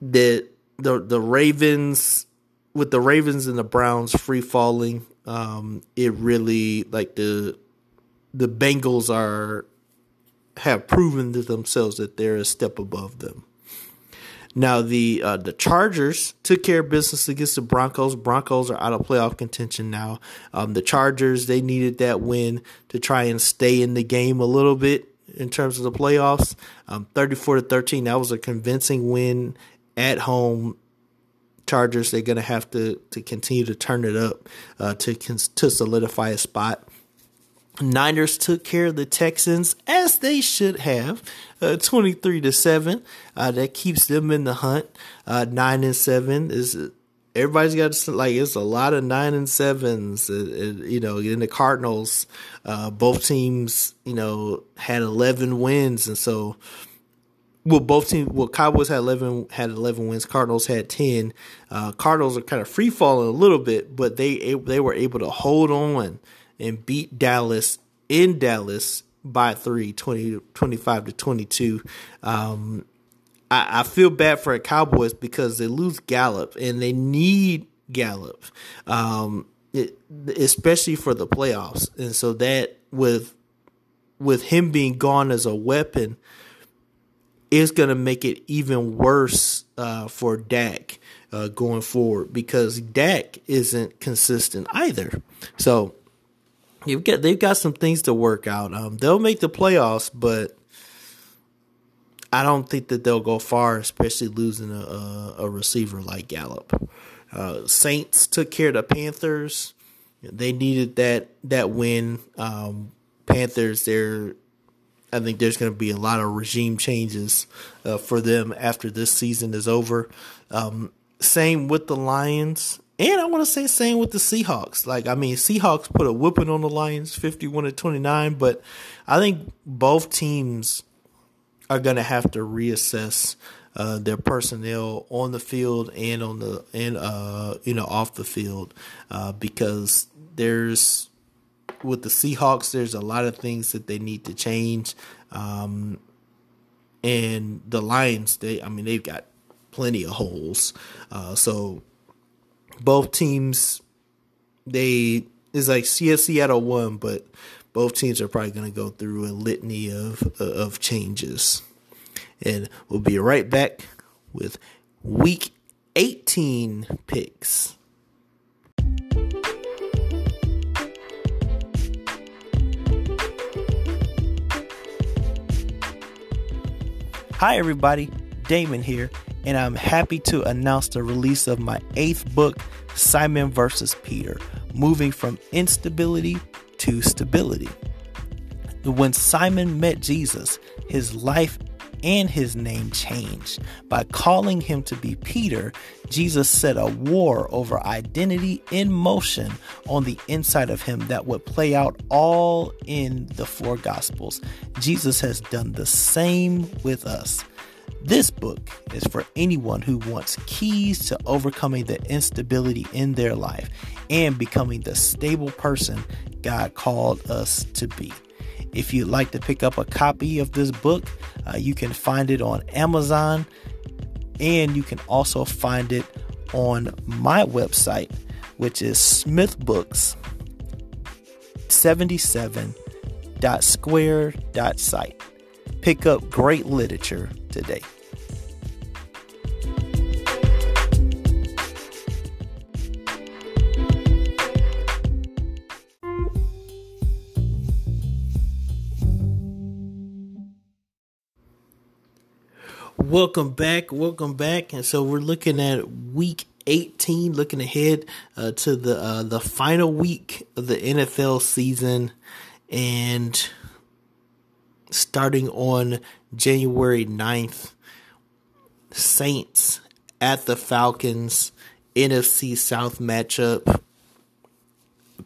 the the the Ravens with the Ravens and the Browns free falling, um, it really like the the Bengals are have proven to themselves that they're a step above them. Now the uh, the Chargers took care of business against the Broncos. Broncos are out of playoff contention now. Um, the Chargers they needed that win to try and stay in the game a little bit in terms of the playoffs. Um, Thirty four to thirteen, that was a convincing win at home. Chargers they're going to have to to continue to turn it up uh, to to solidify a spot. Niners took care of the Texans as they should have, uh, twenty three to seven. Uh, that keeps them in the hunt. Uh, nine and seven is everybody's got like it's a lot of nine and sevens. It, it, you know, in the Cardinals, uh, both teams, you know, had eleven wins, and so well, both teams. Well, Cowboys had eleven had eleven wins. Cardinals had ten. Uh, Cardinals are kind of free falling a little bit, but they they were able to hold on and beat Dallas in Dallas by three, 20, 25 to twenty two. Um, I, I feel bad for the Cowboys because they lose Gallup and they need Gallup, um, it, especially for the playoffs. And so that with with him being gone as a weapon is going to make it even worse uh, for Dak uh, going forward because Dak isn't consistent either. So you've got they've got some things to work out. Um, they'll make the playoffs, but I don't think that they'll go far, especially losing a, a, a receiver like Gallup. Uh, Saints took care of the Panthers. They needed that that win. Um, Panthers, they're I think there's going to be a lot of regime changes uh, for them after this season is over. Um, same with the Lions, and I want to say same with the Seahawks. Like I mean, Seahawks put a whooping on the Lions, fifty-one to twenty-nine, but I think both teams are going to have to reassess uh, their personnel on the field and on the and uh, you know off the field uh, because there's with the Seahawks there's a lot of things that they need to change um, and the Lions they I mean they've got plenty of holes uh, so both teams they is like Seattle won but both teams are probably going to go through a litany of uh, of changes. And we'll be right back with week 18 picks. Hi, everybody. Damon here, and I'm happy to announce the release of my eighth book, Simon versus Peter Moving from Instability to stability. When Simon met Jesus, his life and his name changed. By calling him to be Peter, Jesus set a war over identity in motion on the inside of him that would play out all in the four Gospels. Jesus has done the same with us. This book is for anyone who wants keys to overcoming the instability in their life and becoming the stable person God called us to be. If you'd like to pick up a copy of this book, uh, you can find it on Amazon and you can also find it on my website, which is smithbooks77.square.site. Pick up great literature today. Welcome back. Welcome back. And so we're looking at week 18, looking ahead uh, to the uh, the final week of the NFL season and starting on January 9th, Saints at the Falcons, NFC South matchup.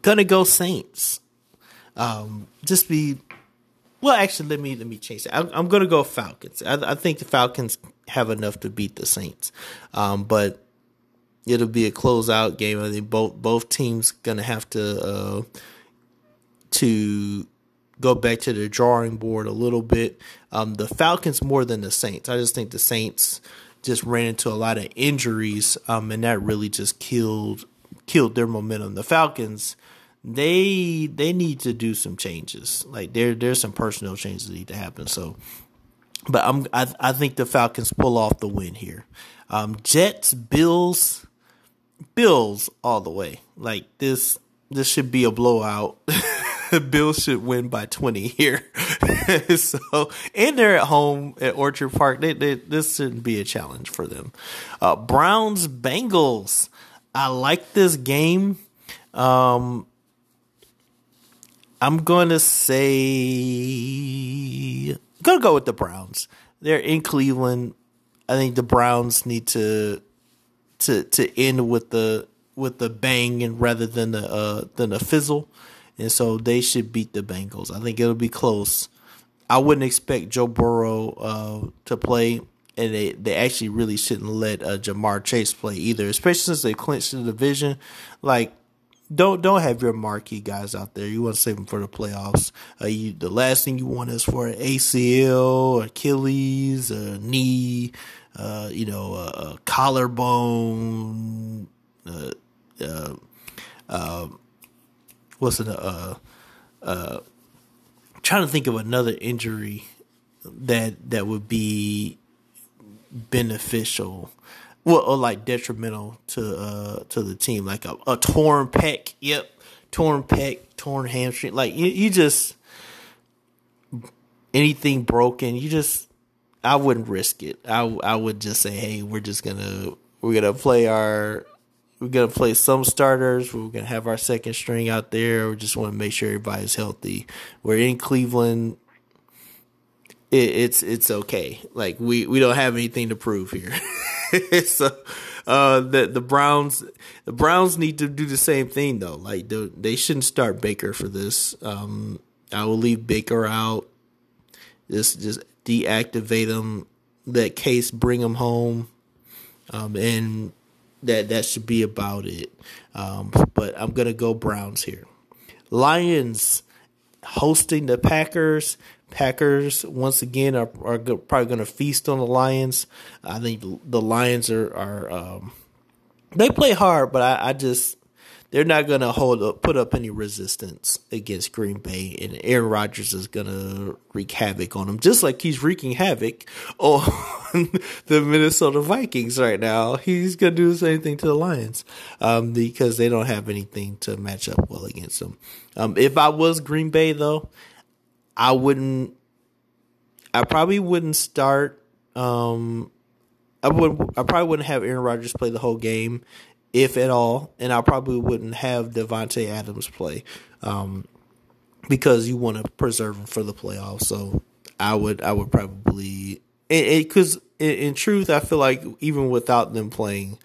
Gonna go Saints. Um, just be well. Actually, let me let me change that. I'm, I'm gonna go Falcons. I, I, think the Falcons have enough to beat the Saints, um, but it'll be a closeout game. I think both both teams gonna have to uh, to go back to the drawing board a little bit. Um, the Falcons more than the Saints. I just think the Saints just ran into a lot of injuries, um, and that really just killed killed their momentum. The Falcons, they they need to do some changes. Like there there's some personnel changes that need to happen. So, but I'm I I think the Falcons pull off the win here. Um, Jets, Bills, Bills all the way. Like this this should be a blowout. Bills should win by 20 here. so, and they're at home at Orchard Park. They, they, this shouldn't be a challenge for them. Uh, Browns, Bengals. I like this game. Um, I'm going to say, going to go with the Browns. They're in Cleveland. I think the Browns need to to to end with the with the bang and rather than the uh, than the fizzle, and so they should beat the Bengals. I think it'll be close. I wouldn't expect Joe Burrow uh, to play, and they, they actually really shouldn't let uh, Ja'Marr Chase play either, especially since they clinched the division. Like, don't don't have your marquee guys out there. You want to save them for the playoffs. Uh, you, the last thing you want is for an ACL, Achilles, a knee, uh, you know, a, a collarbone. Uh, uh, uh, what's it? Uh, uh, trying to think of another injury that that would be beneficial well or like detrimental to uh to the team like a, a torn pec yep torn pec torn hamstring like you, you just anything broken you just i wouldn't risk it i i would just say hey we're just gonna we're gonna play our we're gonna play some starters. We're gonna have our second string out there. We just want to make sure everybody's healthy. We're in Cleveland. It, it's it's okay. Like we we don't have anything to prove here. so uh, the the Browns the Browns need to do the same thing though. Like they, they shouldn't start Baker for this. Um, I will leave Baker out. Just just deactivate him. That case, bring him home. Um, and that that should be about it. Um, but I'm gonna go Browns here. Lions hosting the Packers. Packers once again are, are probably going to feast on the Lions. I think the Lions are are um, they play hard, but I, I just they're not going to hold up, put up any resistance against Green Bay, and Aaron Rodgers is going to wreak havoc on them, just like he's wreaking havoc on the Minnesota Vikings right now. He's going to do the same thing to the Lions um, because they don't have anything to match up well against them. Um, if I was Green Bay, though, I wouldn't. I probably wouldn't start. Um, I would. I probably wouldn't have Aaron Rodgers play the whole game if at all, and I probably wouldn't have Davante Adams play um, because you want to preserve him for the playoffs. So I would I would probably because in, in, truth I feel like even without them playing,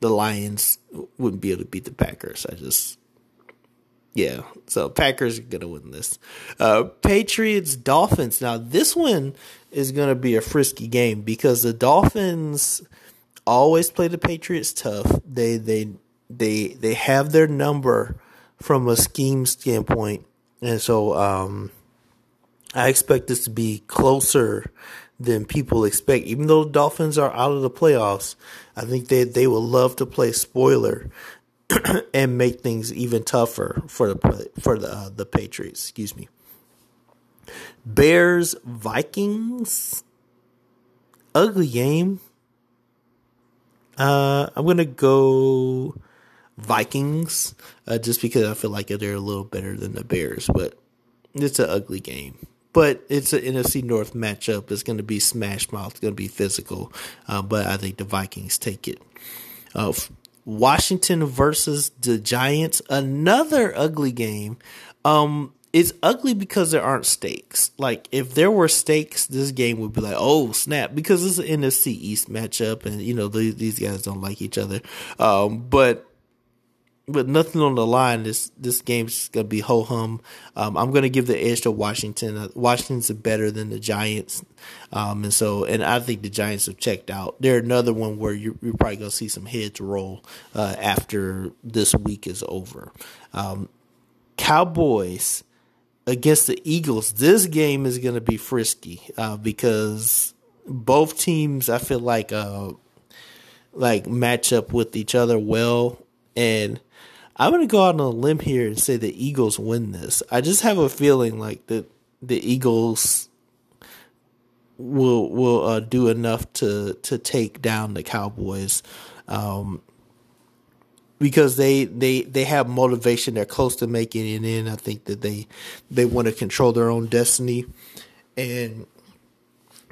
the Lions wouldn't be able to beat the Packers. I just yeah, so Packers are gonna win this. Uh, Patriots Dolphins. Now this one is gonna be a frisky game because the Dolphins always play the Patriots tough. They they they they have their number from a scheme standpoint, and so um, I expect this to be closer than people expect. Even though the Dolphins are out of the playoffs, I think they they will love to play spoiler and make things even tougher for the for the uh, the Patriots. Excuse me. Bears Vikings ugly game. Uh, I'm gonna go Vikings, uh, just because I feel like they're a little better than the Bears, but it's an ugly game. But it's an NFC North matchup. It's going to be smash mouth. It's going to be physical. Uh, but I think the Vikings take it. Uh, Washington versus the Giants, another ugly game. Um, it's ugly because there aren't stakes. Like if there were stakes, this game would be like, oh snap, because it's an NFC East matchup, and you know these, these guys don't like each other. Um, but but nothing on the line. This this game's gonna be ho hum. Um, I'm gonna give the edge to Washington. Uh, Washington's better than the Giants, um, and so and I think the Giants have checked out. They're another one where you, are probably gonna see some heads roll uh, after this week is over. Um, Cowboys against the Eagles, this game is going to be frisky uh, because both teams, I feel like, uh, like match up with each other well, and I'm going to go out on a limb here and say the Eagles win this. I just have a feeling like that the Eagles will will uh, do enough to to take down the Cowboys. Um, because they they they have motivation. They're close to making it in. I think that they they want to control their own destiny, and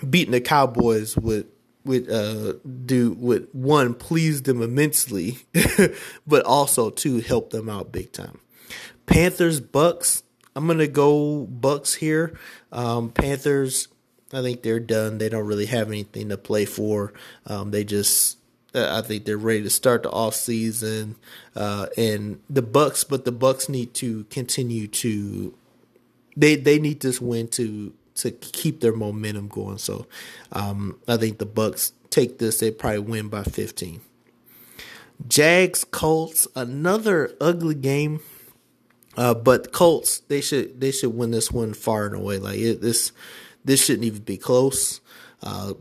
beating the Cowboys would would uh, do would one please them immensely, but also to help them out big time. Panthers Bucs. I'm gonna go Bucs here. Um, Panthers. I think they're done. They don't really have anything to play for. Um, they just I think they're ready to start the off season, uh, and the Bucs. But the Bucs need to continue to they they need this win to to keep their momentum going. So um, I think the Bucs take this. They probably win by 15. Jags Colts another ugly game. Uh, but Colts they should they should win this one far and away. Like it, this this shouldn't even be close. Uh,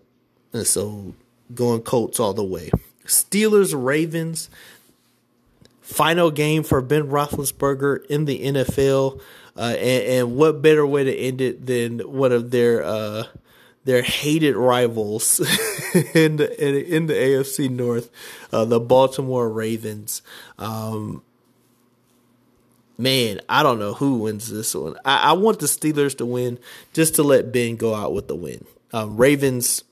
and so going Colts all the way. Steelers Ravens final game for Ben Roethlisberger in the NFL. Uh, and, and, what better way to end it than one of their uh, their hated rivals in the in, the AFC North, uh, the Baltimore Ravens. Um, man, I don't know who wins this one. I, I, want the Steelers to win just to let Ben go out with the win. Um, Ravens,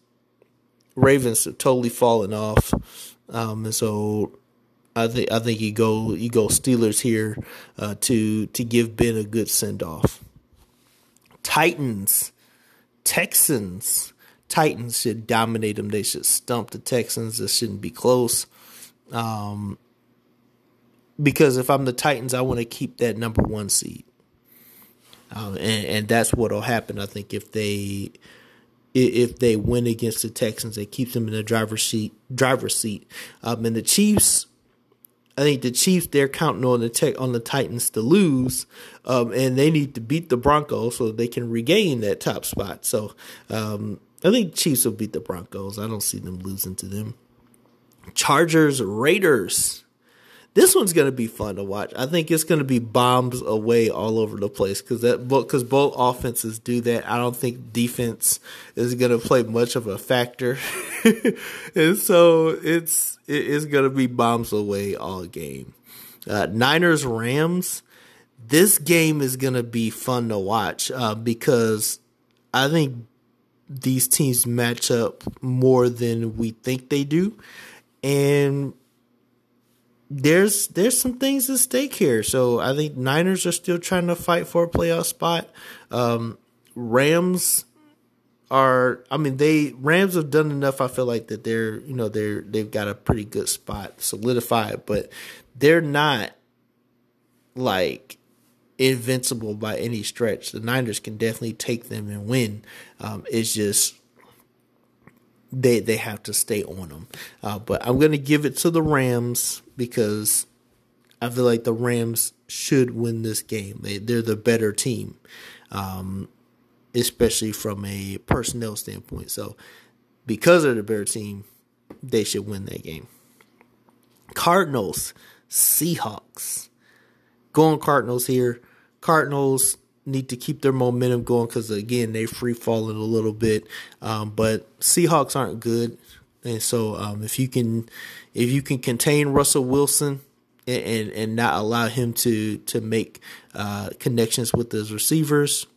Ravens have totally fallen off, um, and so I think I think you go you go Steelers here uh, to to give Ben a good send off. Titans, Texans, Titans should dominate them. They should stump the Texans. This shouldn't be close. Um, because if I'm the Titans, I want to keep that number one seed, um, and, and that's what'll happen. I think if they if they win against the Texans, it keeps them in the driver's seat. Driver's seat, um, and the Chiefs I think the Chiefs they're counting on the tech on the Titans to lose, um, and they need to beat the Broncos so they can regain that top spot. So um, I think Chiefs will beat the Broncos. I don't see them losing to them. Chargers Raiders this one's going to be fun to watch. I think it's going to be bombs away all over the place because that because both offenses do that. I don't think defense is going to play much of a factor, and so it's it's going to be bombs away all game. Uh, Niners Rams. This game is going to be fun to watch uh, because I think these teams match up more than we think they do, and there's there's some things at stake here. So I think Niners are still trying to fight for a playoff spot. Um, Rams are I mean they Rams have done enough I feel like that they're you know they're they've got a pretty good spot solidified but they're not like invincible by any stretch. The Niners can definitely take them and win. Um, it's just they they have to stay on them. Uh, but I'm going to give it to the Rams because I feel like the Rams should win this game. They they're the better team, um, especially from a personnel standpoint. So because they're the better team, they should win that game. Cardinals, Seahawks. Going Cardinals here. Cardinals need to keep their momentum going because again they free falling a little bit. Um, but Seahawks aren't good, and so um, if you can if you can contain Russell Wilson and and, and not allow him to to make uh, connections with his receivers.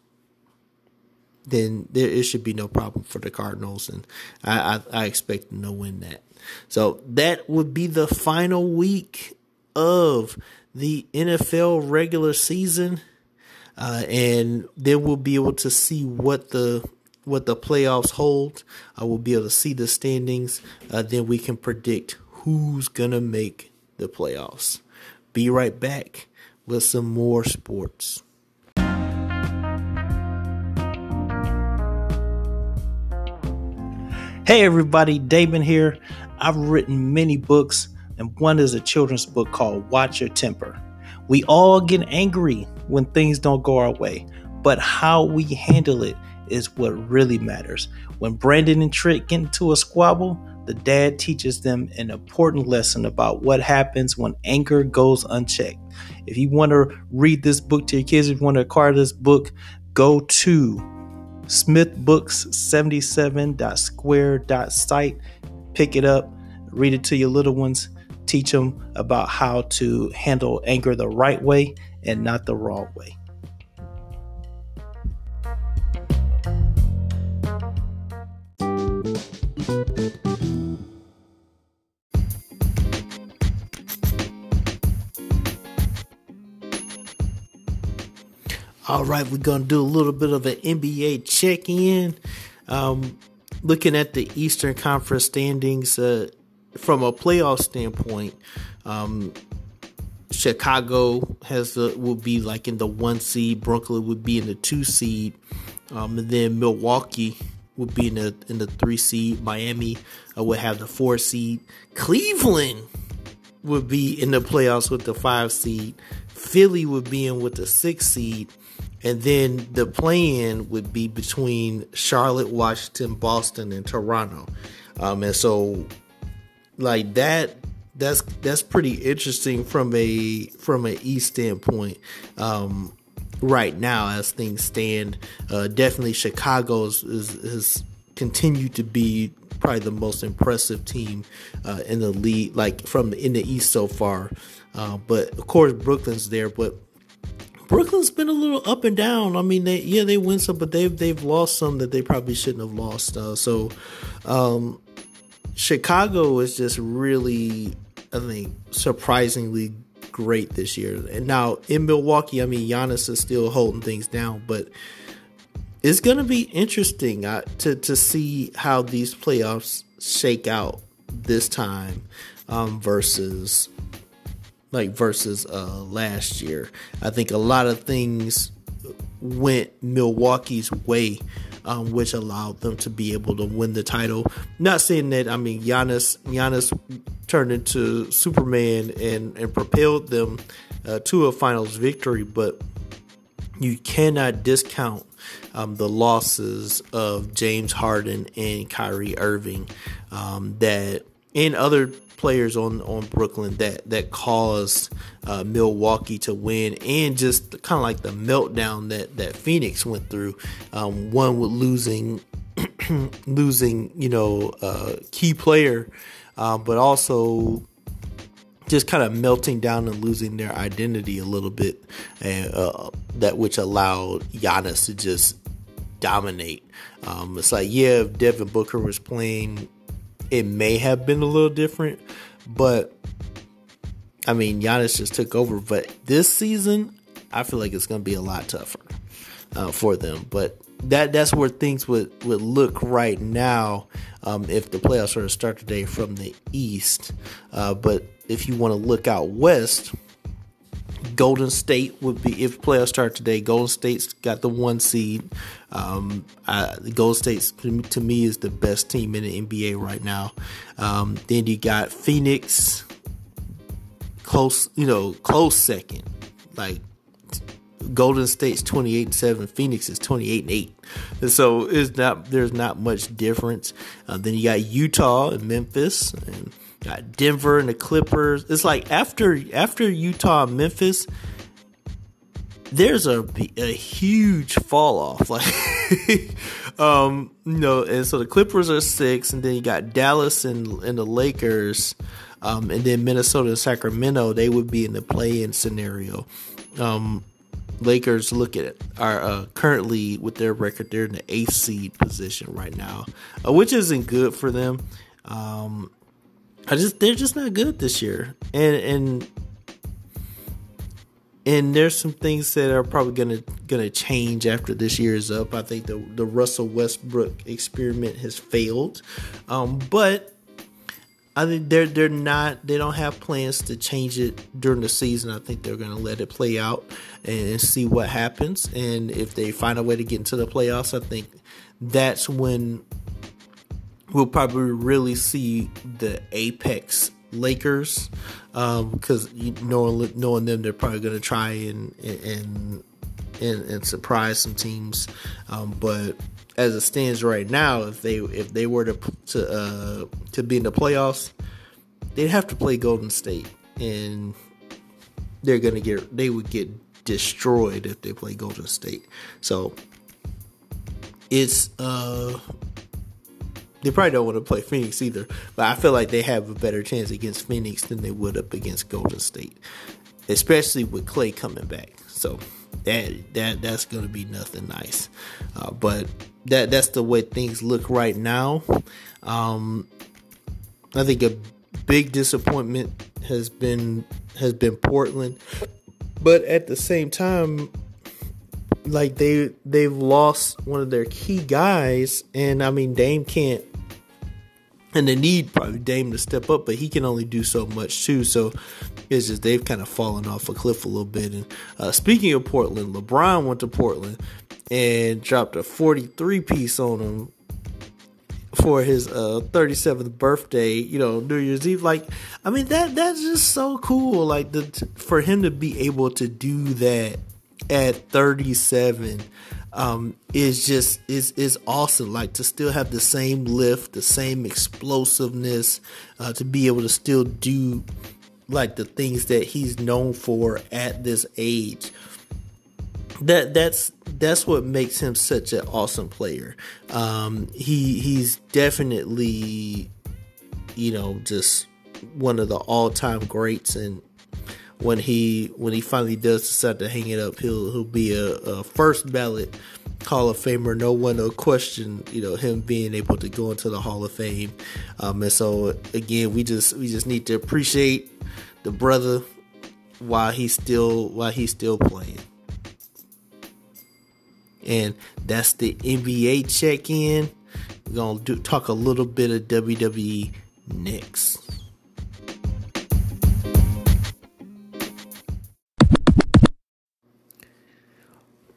Then there it should be no problem for the Cardinals, and I, I, I expect them to win that. So that would be the final week of the NFL regular season uh, and then we'll be able to see what the what the playoffs hold. I will be able to see the standings. Uh, then we can predict who's gonna make the playoffs. Be right back with some more sports. Hey everybody, Damon here. I've written many books, and one is a children's book called Watch Your Temper. We all get angry when things don't go our way, but how we handle it is what really matters. When Brandon and Trick get into a squabble, the dad teaches them an important lesson about what happens when anger goes unchecked. If you want to read this book to your kids, if you want to acquire this book, go to smithbooks77.square.site, pick it up, read it to your little ones teach them about how to handle anger the right way and not the wrong way. All right, we're going to do a little bit of an NBA check in. Um, looking at the Eastern Conference standings, uh, from a playoff standpoint, um, Chicago has the be like in the one seed. Brooklyn would be in the two seed, um, and then Milwaukee would be in the in the three seed. Miami uh, would have the four seed. Cleveland would be in the playoffs with the five seed. Philly would be in with the six seed. And then the plan would be between Charlotte, Washington, Boston, and Toronto. Um, and so, like that, that's that's pretty interesting from a from an East standpoint. Um, right now, as things stand, uh, definitely Chicago is, is, is continued to be probably the most impressive team uh, in the league, like from the, in the East so far. Uh, but of course, Brooklyn's there. But Brooklyn's been a little up and down. I mean, they yeah they win some, but they've they've lost some that they probably shouldn't have lost. Uh, so, um, Chicago is just really, I think, surprisingly great this year. And now in Milwaukee, I mean, Giannis is still holding things down, but it's going to be interesting uh, to to see how these playoffs shake out this time um, versus like versus uh, last year. I think a lot of things went Milwaukee's way, um, which allowed them to be able to win the title. Not saying that I mean Giannis Giannis turned into Superman and and propelled them uh, to a finals victory, but you cannot discount um, the losses of James Harden and Kyrie Irving um, that and other players on on Brooklyn that that caused uh, Milwaukee to win, and just kind of like the meltdown that that Phoenix went through. Um, one with losing losing you know uh, key player, uh, but also just kind of melting down and losing their identity a little bit, and uh, that which allowed Giannis to just dominate. Um, it's like yeah, if Devin Booker was playing it may have been a little different, but I mean, Giannis just took over. But this season, I feel like it's going to be a lot tougher uh, for them. But that that's where things would, would look right now um, if the playoffs were to start today from the East. Uh, but if you want to look out west, Golden State would be if playoffs start today. Golden State's got the one seed. Um, I, Golden State to me is the best team in the NBA right now. Um, then you got Phoenix, close, you know, close second. Like Golden State's 28 7, Phoenix is 28 8. And so it's not there's not much difference. Uh, then you got Utah and Memphis and got Denver and the Clippers. It's like after after Utah and Memphis, there's a a huge fall off. Like, um, you know, and so the Clippers are six, and then you got Dallas and and the Lakers, um, and then Minnesota and Sacramento. They would be in the play-in scenario. Um, Lakers look at it are uh, currently with their record, they're in the eighth seed position right now, uh, which isn't good for them. Um, I just they're just not good this year, and and and there's some things that are probably gonna gonna change after this year is up. I think the the Russell Westbrook experiment has failed, um, but I think they're they're not they don't have plans to change it during the season. I think they're gonna let it play out and see what happens. And if they find a way to get into the playoffs, I think that's when we'll probably really see the apex Lakers because um, knowing knowing them, they're probably going to try and and, and and surprise some teams. Um, but as it stands right now, if they if they were to to uh, to be in the playoffs, they'd have to play Golden State, and they're gonna get they would get destroyed if they play Golden State. So it's uh they probably don't want to play Phoenix either, but I feel like they have a better chance against Phoenix than they would up against Golden State, especially with Clay coming back. So that that that's going to be nothing nice. Uh, but that that's the way things look right now. Um, I think a big disappointment has been has been Portland, but at the same time, like they they've lost one of their key guys, and I mean Dame can't and they need probably Dame to step up, but he can only do so much too. So it's just they've kind of fallen off a cliff a little bit. And uh, speaking of Portland, LeBron went to Portland and dropped a 43 piece on him for his uh 37th birthday, you know, New Year's Eve. Like, I mean that that's just so cool. Like the for him to be able to do that at 37 um, is just is is awesome. Like to still have the same lift, the same explosiveness, uh, to be able to still do like the things that he's known for at this age. That that's that's what makes him such an awesome player. Um, he he's definitely, you know, just one of the all time greats and when he when he finally does decide to hang it up, he'll he'll be a, a first ballot Hall of Famer. No one will question, you know, him being able to go into the Hall of Fame. Um, and so again, we just we just need to appreciate the brother while he's still while he's still playing. And that's the NBA check in. We're gonna do, talk a little bit of WWE next.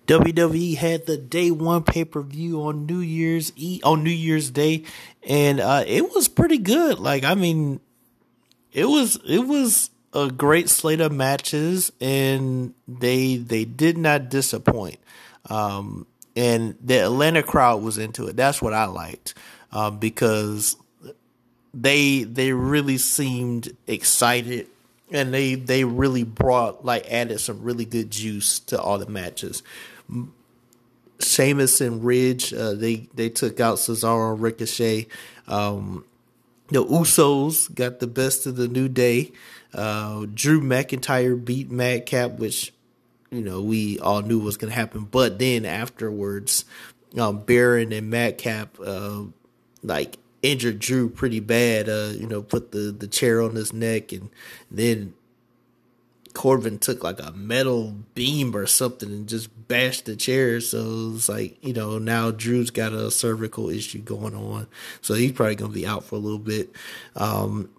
WWE had the day one pay per view on New Year's Eve, on New Year's Day, and uh, it was pretty good. Like, I mean, it was it was a great slate of matches, and they they did not disappoint. Um, and the Atlanta crowd was into it. That's what I liked um, because they they really seemed excited and they they really brought like added some really good juice to all the matches. Sheamus and Ridge, uh, they they took out Cesaro and Ricochet. Um, the Usos got the best of the New Day. Uh, Drew McIntyre beat Madcap, which you know we all knew was going to happen. But then afterwards, um, Baron and Madcap uh, like injured Drew pretty bad. Uh, you know, put the the chair on his neck, and then Corbin took like a metal beam or something and just bashed the chair. So it's like, you know, now Drew's got a cervical issue going on. So he's probably going to be out for a little bit. Um,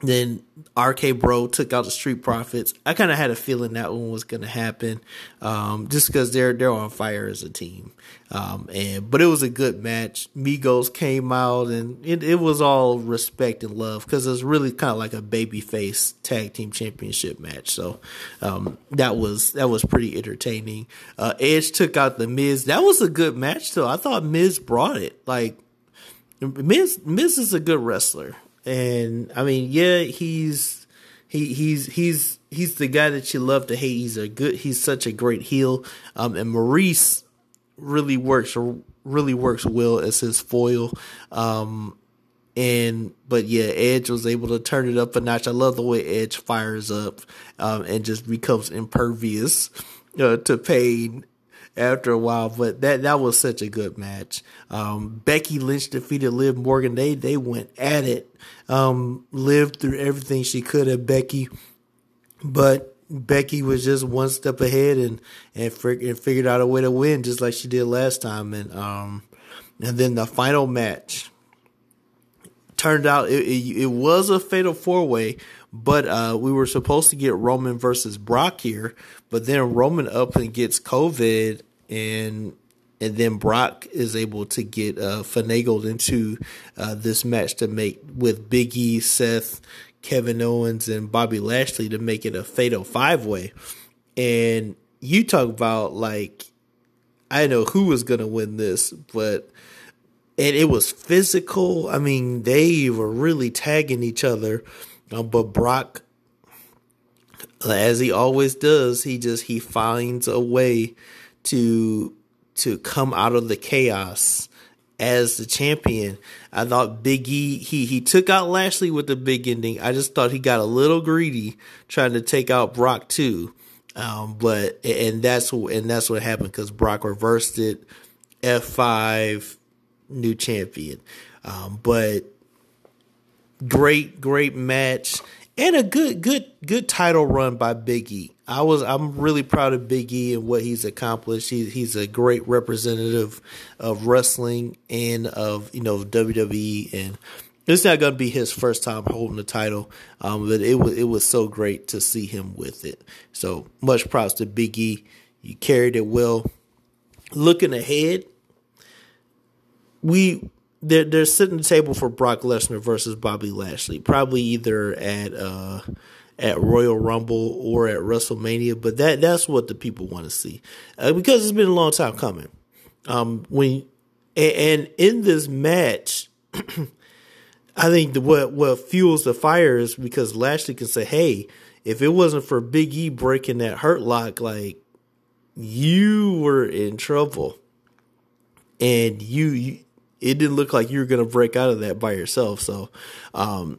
then RK Bro took out the Street Profits. I kind of had a feeling that one was going to happen, um, just because they're they're on fire as a team. Um, and but it was a good match. Migos came out, and it, it was all respect and love because it was really kind of like a babyface tag team championship match. So um, that was that was pretty entertaining. Uh, Edge took out the Miz. That was a good match though. I thought Miz brought it. Like Miz Miz is a good wrestler. And I mean, yeah, he's he he's he's he's the guy that you love to hate. He's a good he's such a great heel. Um and Maryse really works really works well as his foil. Um and but yeah, Edge was able to turn it up a notch. I love the way Edge fires up um, and just becomes impervious uh, to pain after a while. But that that was such a good match. Um, Becky Lynch defeated Liv Morgan. They they went at it. Um, lived through everything she could at Becky, but Becky was just one step ahead and and, and figured out a way to win just like she did last time. And um, and then the final match turned out it, it, it was a fatal four way but uh, we were supposed to get Roman versus Brock here, but then Roman up and gets COVID, and and then Brock is able to get uh, finagled into uh, this match to make with Big E, Seth, Kevin Owens, and Bobby Lashley to make it a fatal five way. And you talk about like I know who was gonna win this, but and it was physical. I mean, they were really tagging each other um, but Brock, as he always does, he just he finds a way to to come out of the chaos as the champion. I thought Big E he he took out Lashley with the big ending. I just thought he got a little greedy trying to take out Brock too. Um, but and that's what and that's what happened because Brock reversed it. F five new champion. Um, but great, great match and a good, good, good title run by Big E. I was, I'm really proud of Big E and what he's accomplished. He, he's a great representative of wrestling and of you know WWE, and it's not going to be his first time holding the title, um, but it was it was so great to see him with it. So much props to Big E. You carried it well. Looking ahead, we they're they're setting the table for Brock Lesnar versus Bobby Lashley, probably either at uh at Royal Rumble or at WrestleMania. But that that's what the people want to see uh, because it's been a long time coming. Um, when and, and in this match. I think the, what what fuels the fire is because Lashley can say, "Hey, if it wasn't for Big E breaking that hurt lock, like you were in trouble, and you, you it didn't look like you were going to break out of that by yourself." So, um,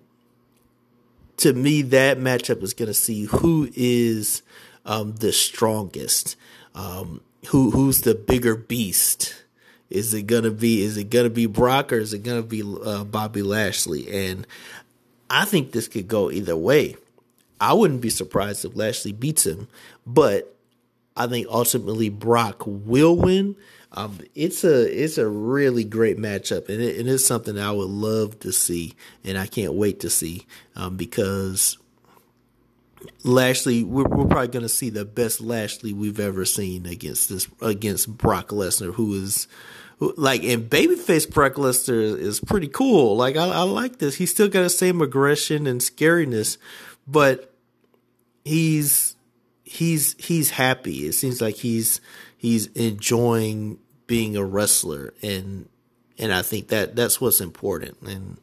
to me, that matchup is going to see who is um, the strongest, um, who who's the bigger beast is it gonna be? Is it gonna be Brock or is it gonna be uh, Bobby Lashley? And I think this could go either way. I wouldn't be surprised if Lashley beats him, but I think ultimately Brock will win. Um, it's a it's a really great matchup, and it, it is something I would love to see, and I can't wait to see um, because Lashley, we're, we're probably going to see the best Lashley we've ever seen against this against Brock Lesnar, who is like and babyface Brock Lesnar is pretty cool. Like I, I like this. He's still got the same aggression and scariness, but he's he's he's happy. It seems like he's he's enjoying being a wrestler and and I think that that's what's important. And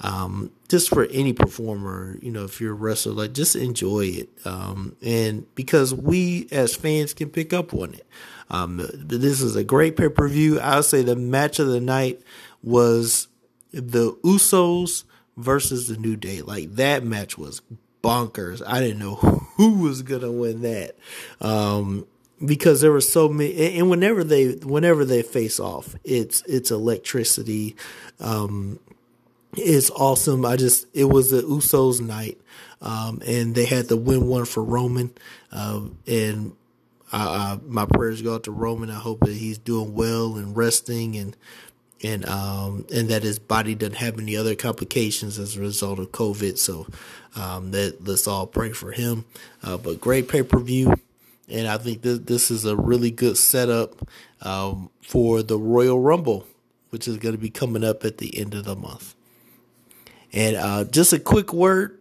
um, just for any performer, you know, if you're a wrestler, like just enjoy it. Um, and because we as fans can pick up on it. Um, this is a great pay per view. I'll say the match of the night was the Usos versus the New Day. Like that match was bonkers. I didn't know who was gonna win that. Um, because there were so many and whenever they whenever they face off, it's it's electricity. Um, it's awesome. I just it was the Usos night. Um, and they had the win one for Roman. Uh, and uh, my prayers go out to Roman. I hope that he's doing well and resting and and um and that his body doesn't have any other complications as a result of COVID. So um that let's all pray for him. Uh, but great pay per view, and I think this this is a really good setup um, for the Royal Rumble, which is going to be coming up at the end of the month. And uh, just a quick word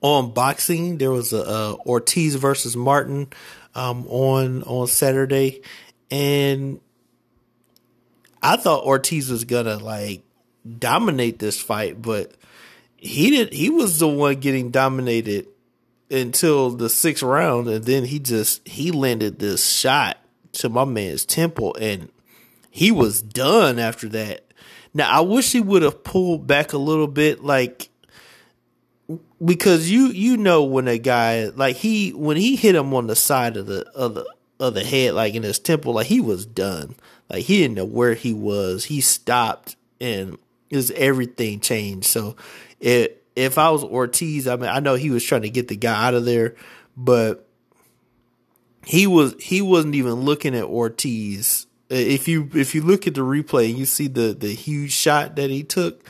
on boxing. There was a, a Ortiz versus Martin um, on on Saturday, and I thought Ortiz was gonna like dominate this fight, but he did. He was the one getting dominated until the sixth round, and then he just he landed this shot to my man's temple, and he was done after that. Now I wish he would have pulled back a little bit, like because you you know when a guy like he when he hit him on the side of the of the of the head like in his temple like he was done. Like he didn't know where he was. He stopped and his everything changed. So it if I was Ortiz I mean I know he was trying to get the guy out of there but he was he wasn't even looking at Ortiz. If you if you look at the replay and you see the the huge shot that he took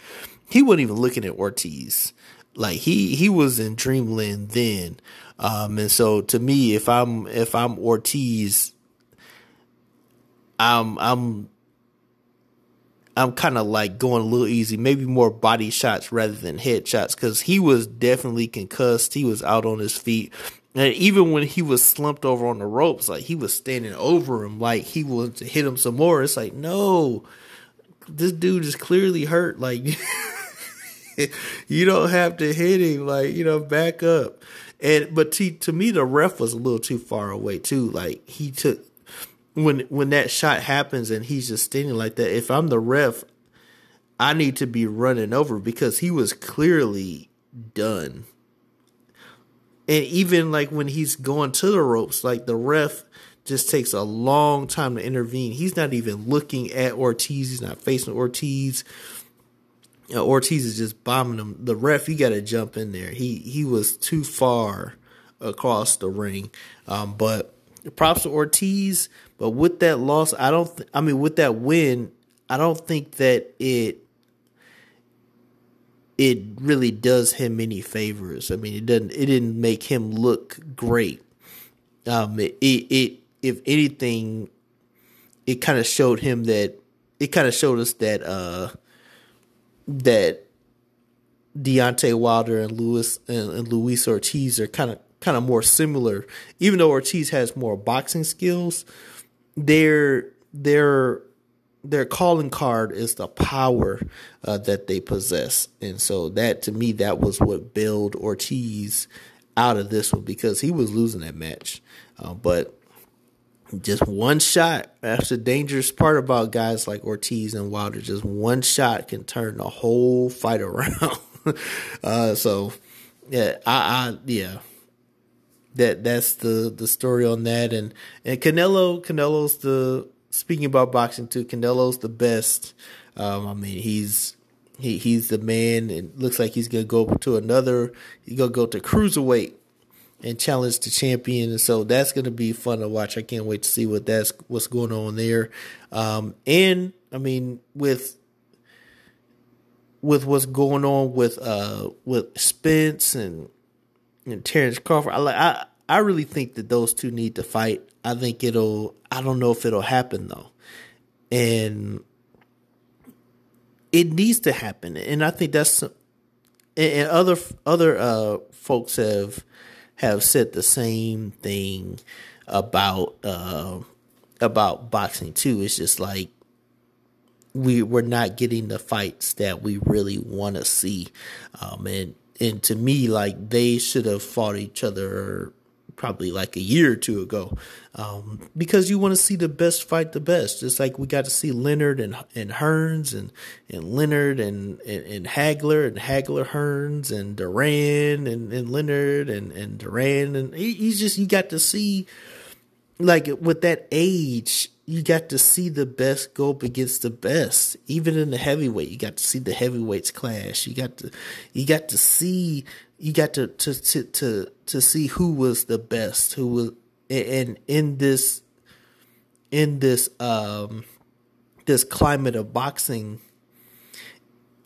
he wasn't even looking at Ortiz. Like he he was in dreamland then. Um and so to me if i'm if i'm ortiz i'm i'm i'm kind of like going a little easy maybe more body shots rather than head shots because he was definitely concussed he was out on his feet and even when he was slumped over on the ropes like he was standing over him like he wanted to hit him some more it's like no this dude is clearly hurt like you don't have to hit him. Like, you know, back up. And but to, to me, the ref was a little too far away too. Like he took when when that shot happens and he's just standing like that. If I'm the ref, I need to be running over because he was clearly done. And even like when he's going to the ropes, like the ref just takes a long time to intervene. He's not even looking at Ortiz. He's not facing Ortiz you Ortiz is just bombing him. The ref, he got to jump in there. He he was too far across the ring. Um, but props to Ortiz. But with that loss, I don't. Th- I mean, with that win, I don't think that it it really does him any favors. I mean, it doesn't. It didn't make him look great. Um, it, it, it if anything, it kind of showed him that it kind of showed us that uh that Deontay Wilder and Lewis and, and Luis Ortiz are kind of kind of more similar. Even though Ortiz has more boxing skills, their their their calling card is the power uh, that they possess, and so that to me that was what bailed Ortiz out of this one because he was losing that match, uh, but just one shot. That's the dangerous part about guys like Ortiz and Wilder. Just one shot can turn the whole fight around. uh, so yeah, I, I yeah, that that's the the story on that. And and Canelo, Canelo's the speaking about boxing too. Canelo's the best. Um, I mean, he's he he's the man. and looks like he's gonna go to another. He's gonna go to cruiserweight and challenge the champion. And so that's going to be fun to watch. I can't wait to see what that's what's going on there. Um, and I mean, with with what's going on with uh with Spence and and Terence Crawford, I I I really think that those two need to fight. I think it'll. I don't know if it'll happen though, and it needs to happen. And I think that's and other other uh folks have have said the same thing about uh, about boxing too. It's just like we we're not getting the fights that we really want to see, um, and and to me, like they should have fought each other probably like a year or two ago, um, because you want to see the best fight the best. Just like we got to see Leonard and and Hearns and and Leonard and and, and Hagler and Hagler Hearns and Duran and, and Leonard and and Duran and he, he's just you got to see like with that age you got to see the best go up against the best. Even in the heavyweight, you got to see the heavyweights clash. You got to, you got to see, you got to to to to, to see who was the best, who was, and in this, in this um, this climate of boxing,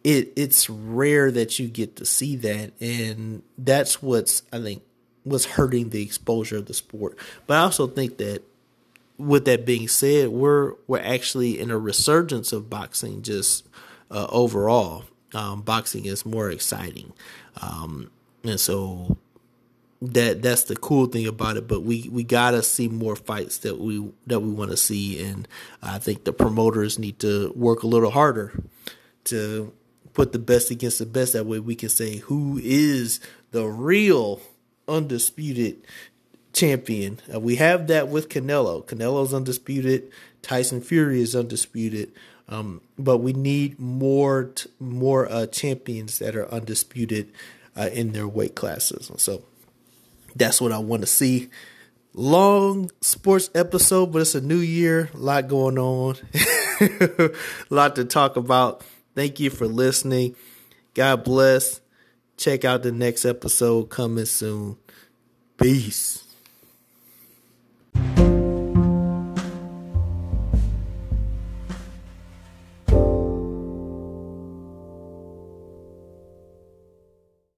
it it's rare that you get to see that, and that's what's I think was hurting the exposure of the sport. But I also think that with that being said, we're we're actually in a resurgence of boxing just uh, overall. Um, boxing is more exciting, um, and so that that's the cool thing about it. But we we gotta see more fights that we that we want to see, and I think the promoters need to work a little harder to put the best against the best. That way, we can say who is the real undisputed champion. Uh, we have that with Canelo. Canelo's undisputed. Tyson Fury is undisputed. Um, but we need more t- more uh, champions that are undisputed uh, in their weight classes. So that's what I want to see. Long sports episode, but it's a new year. A lot going on. a lot to talk about. Thank you for listening. God bless. Check out the next episode coming soon. Peace.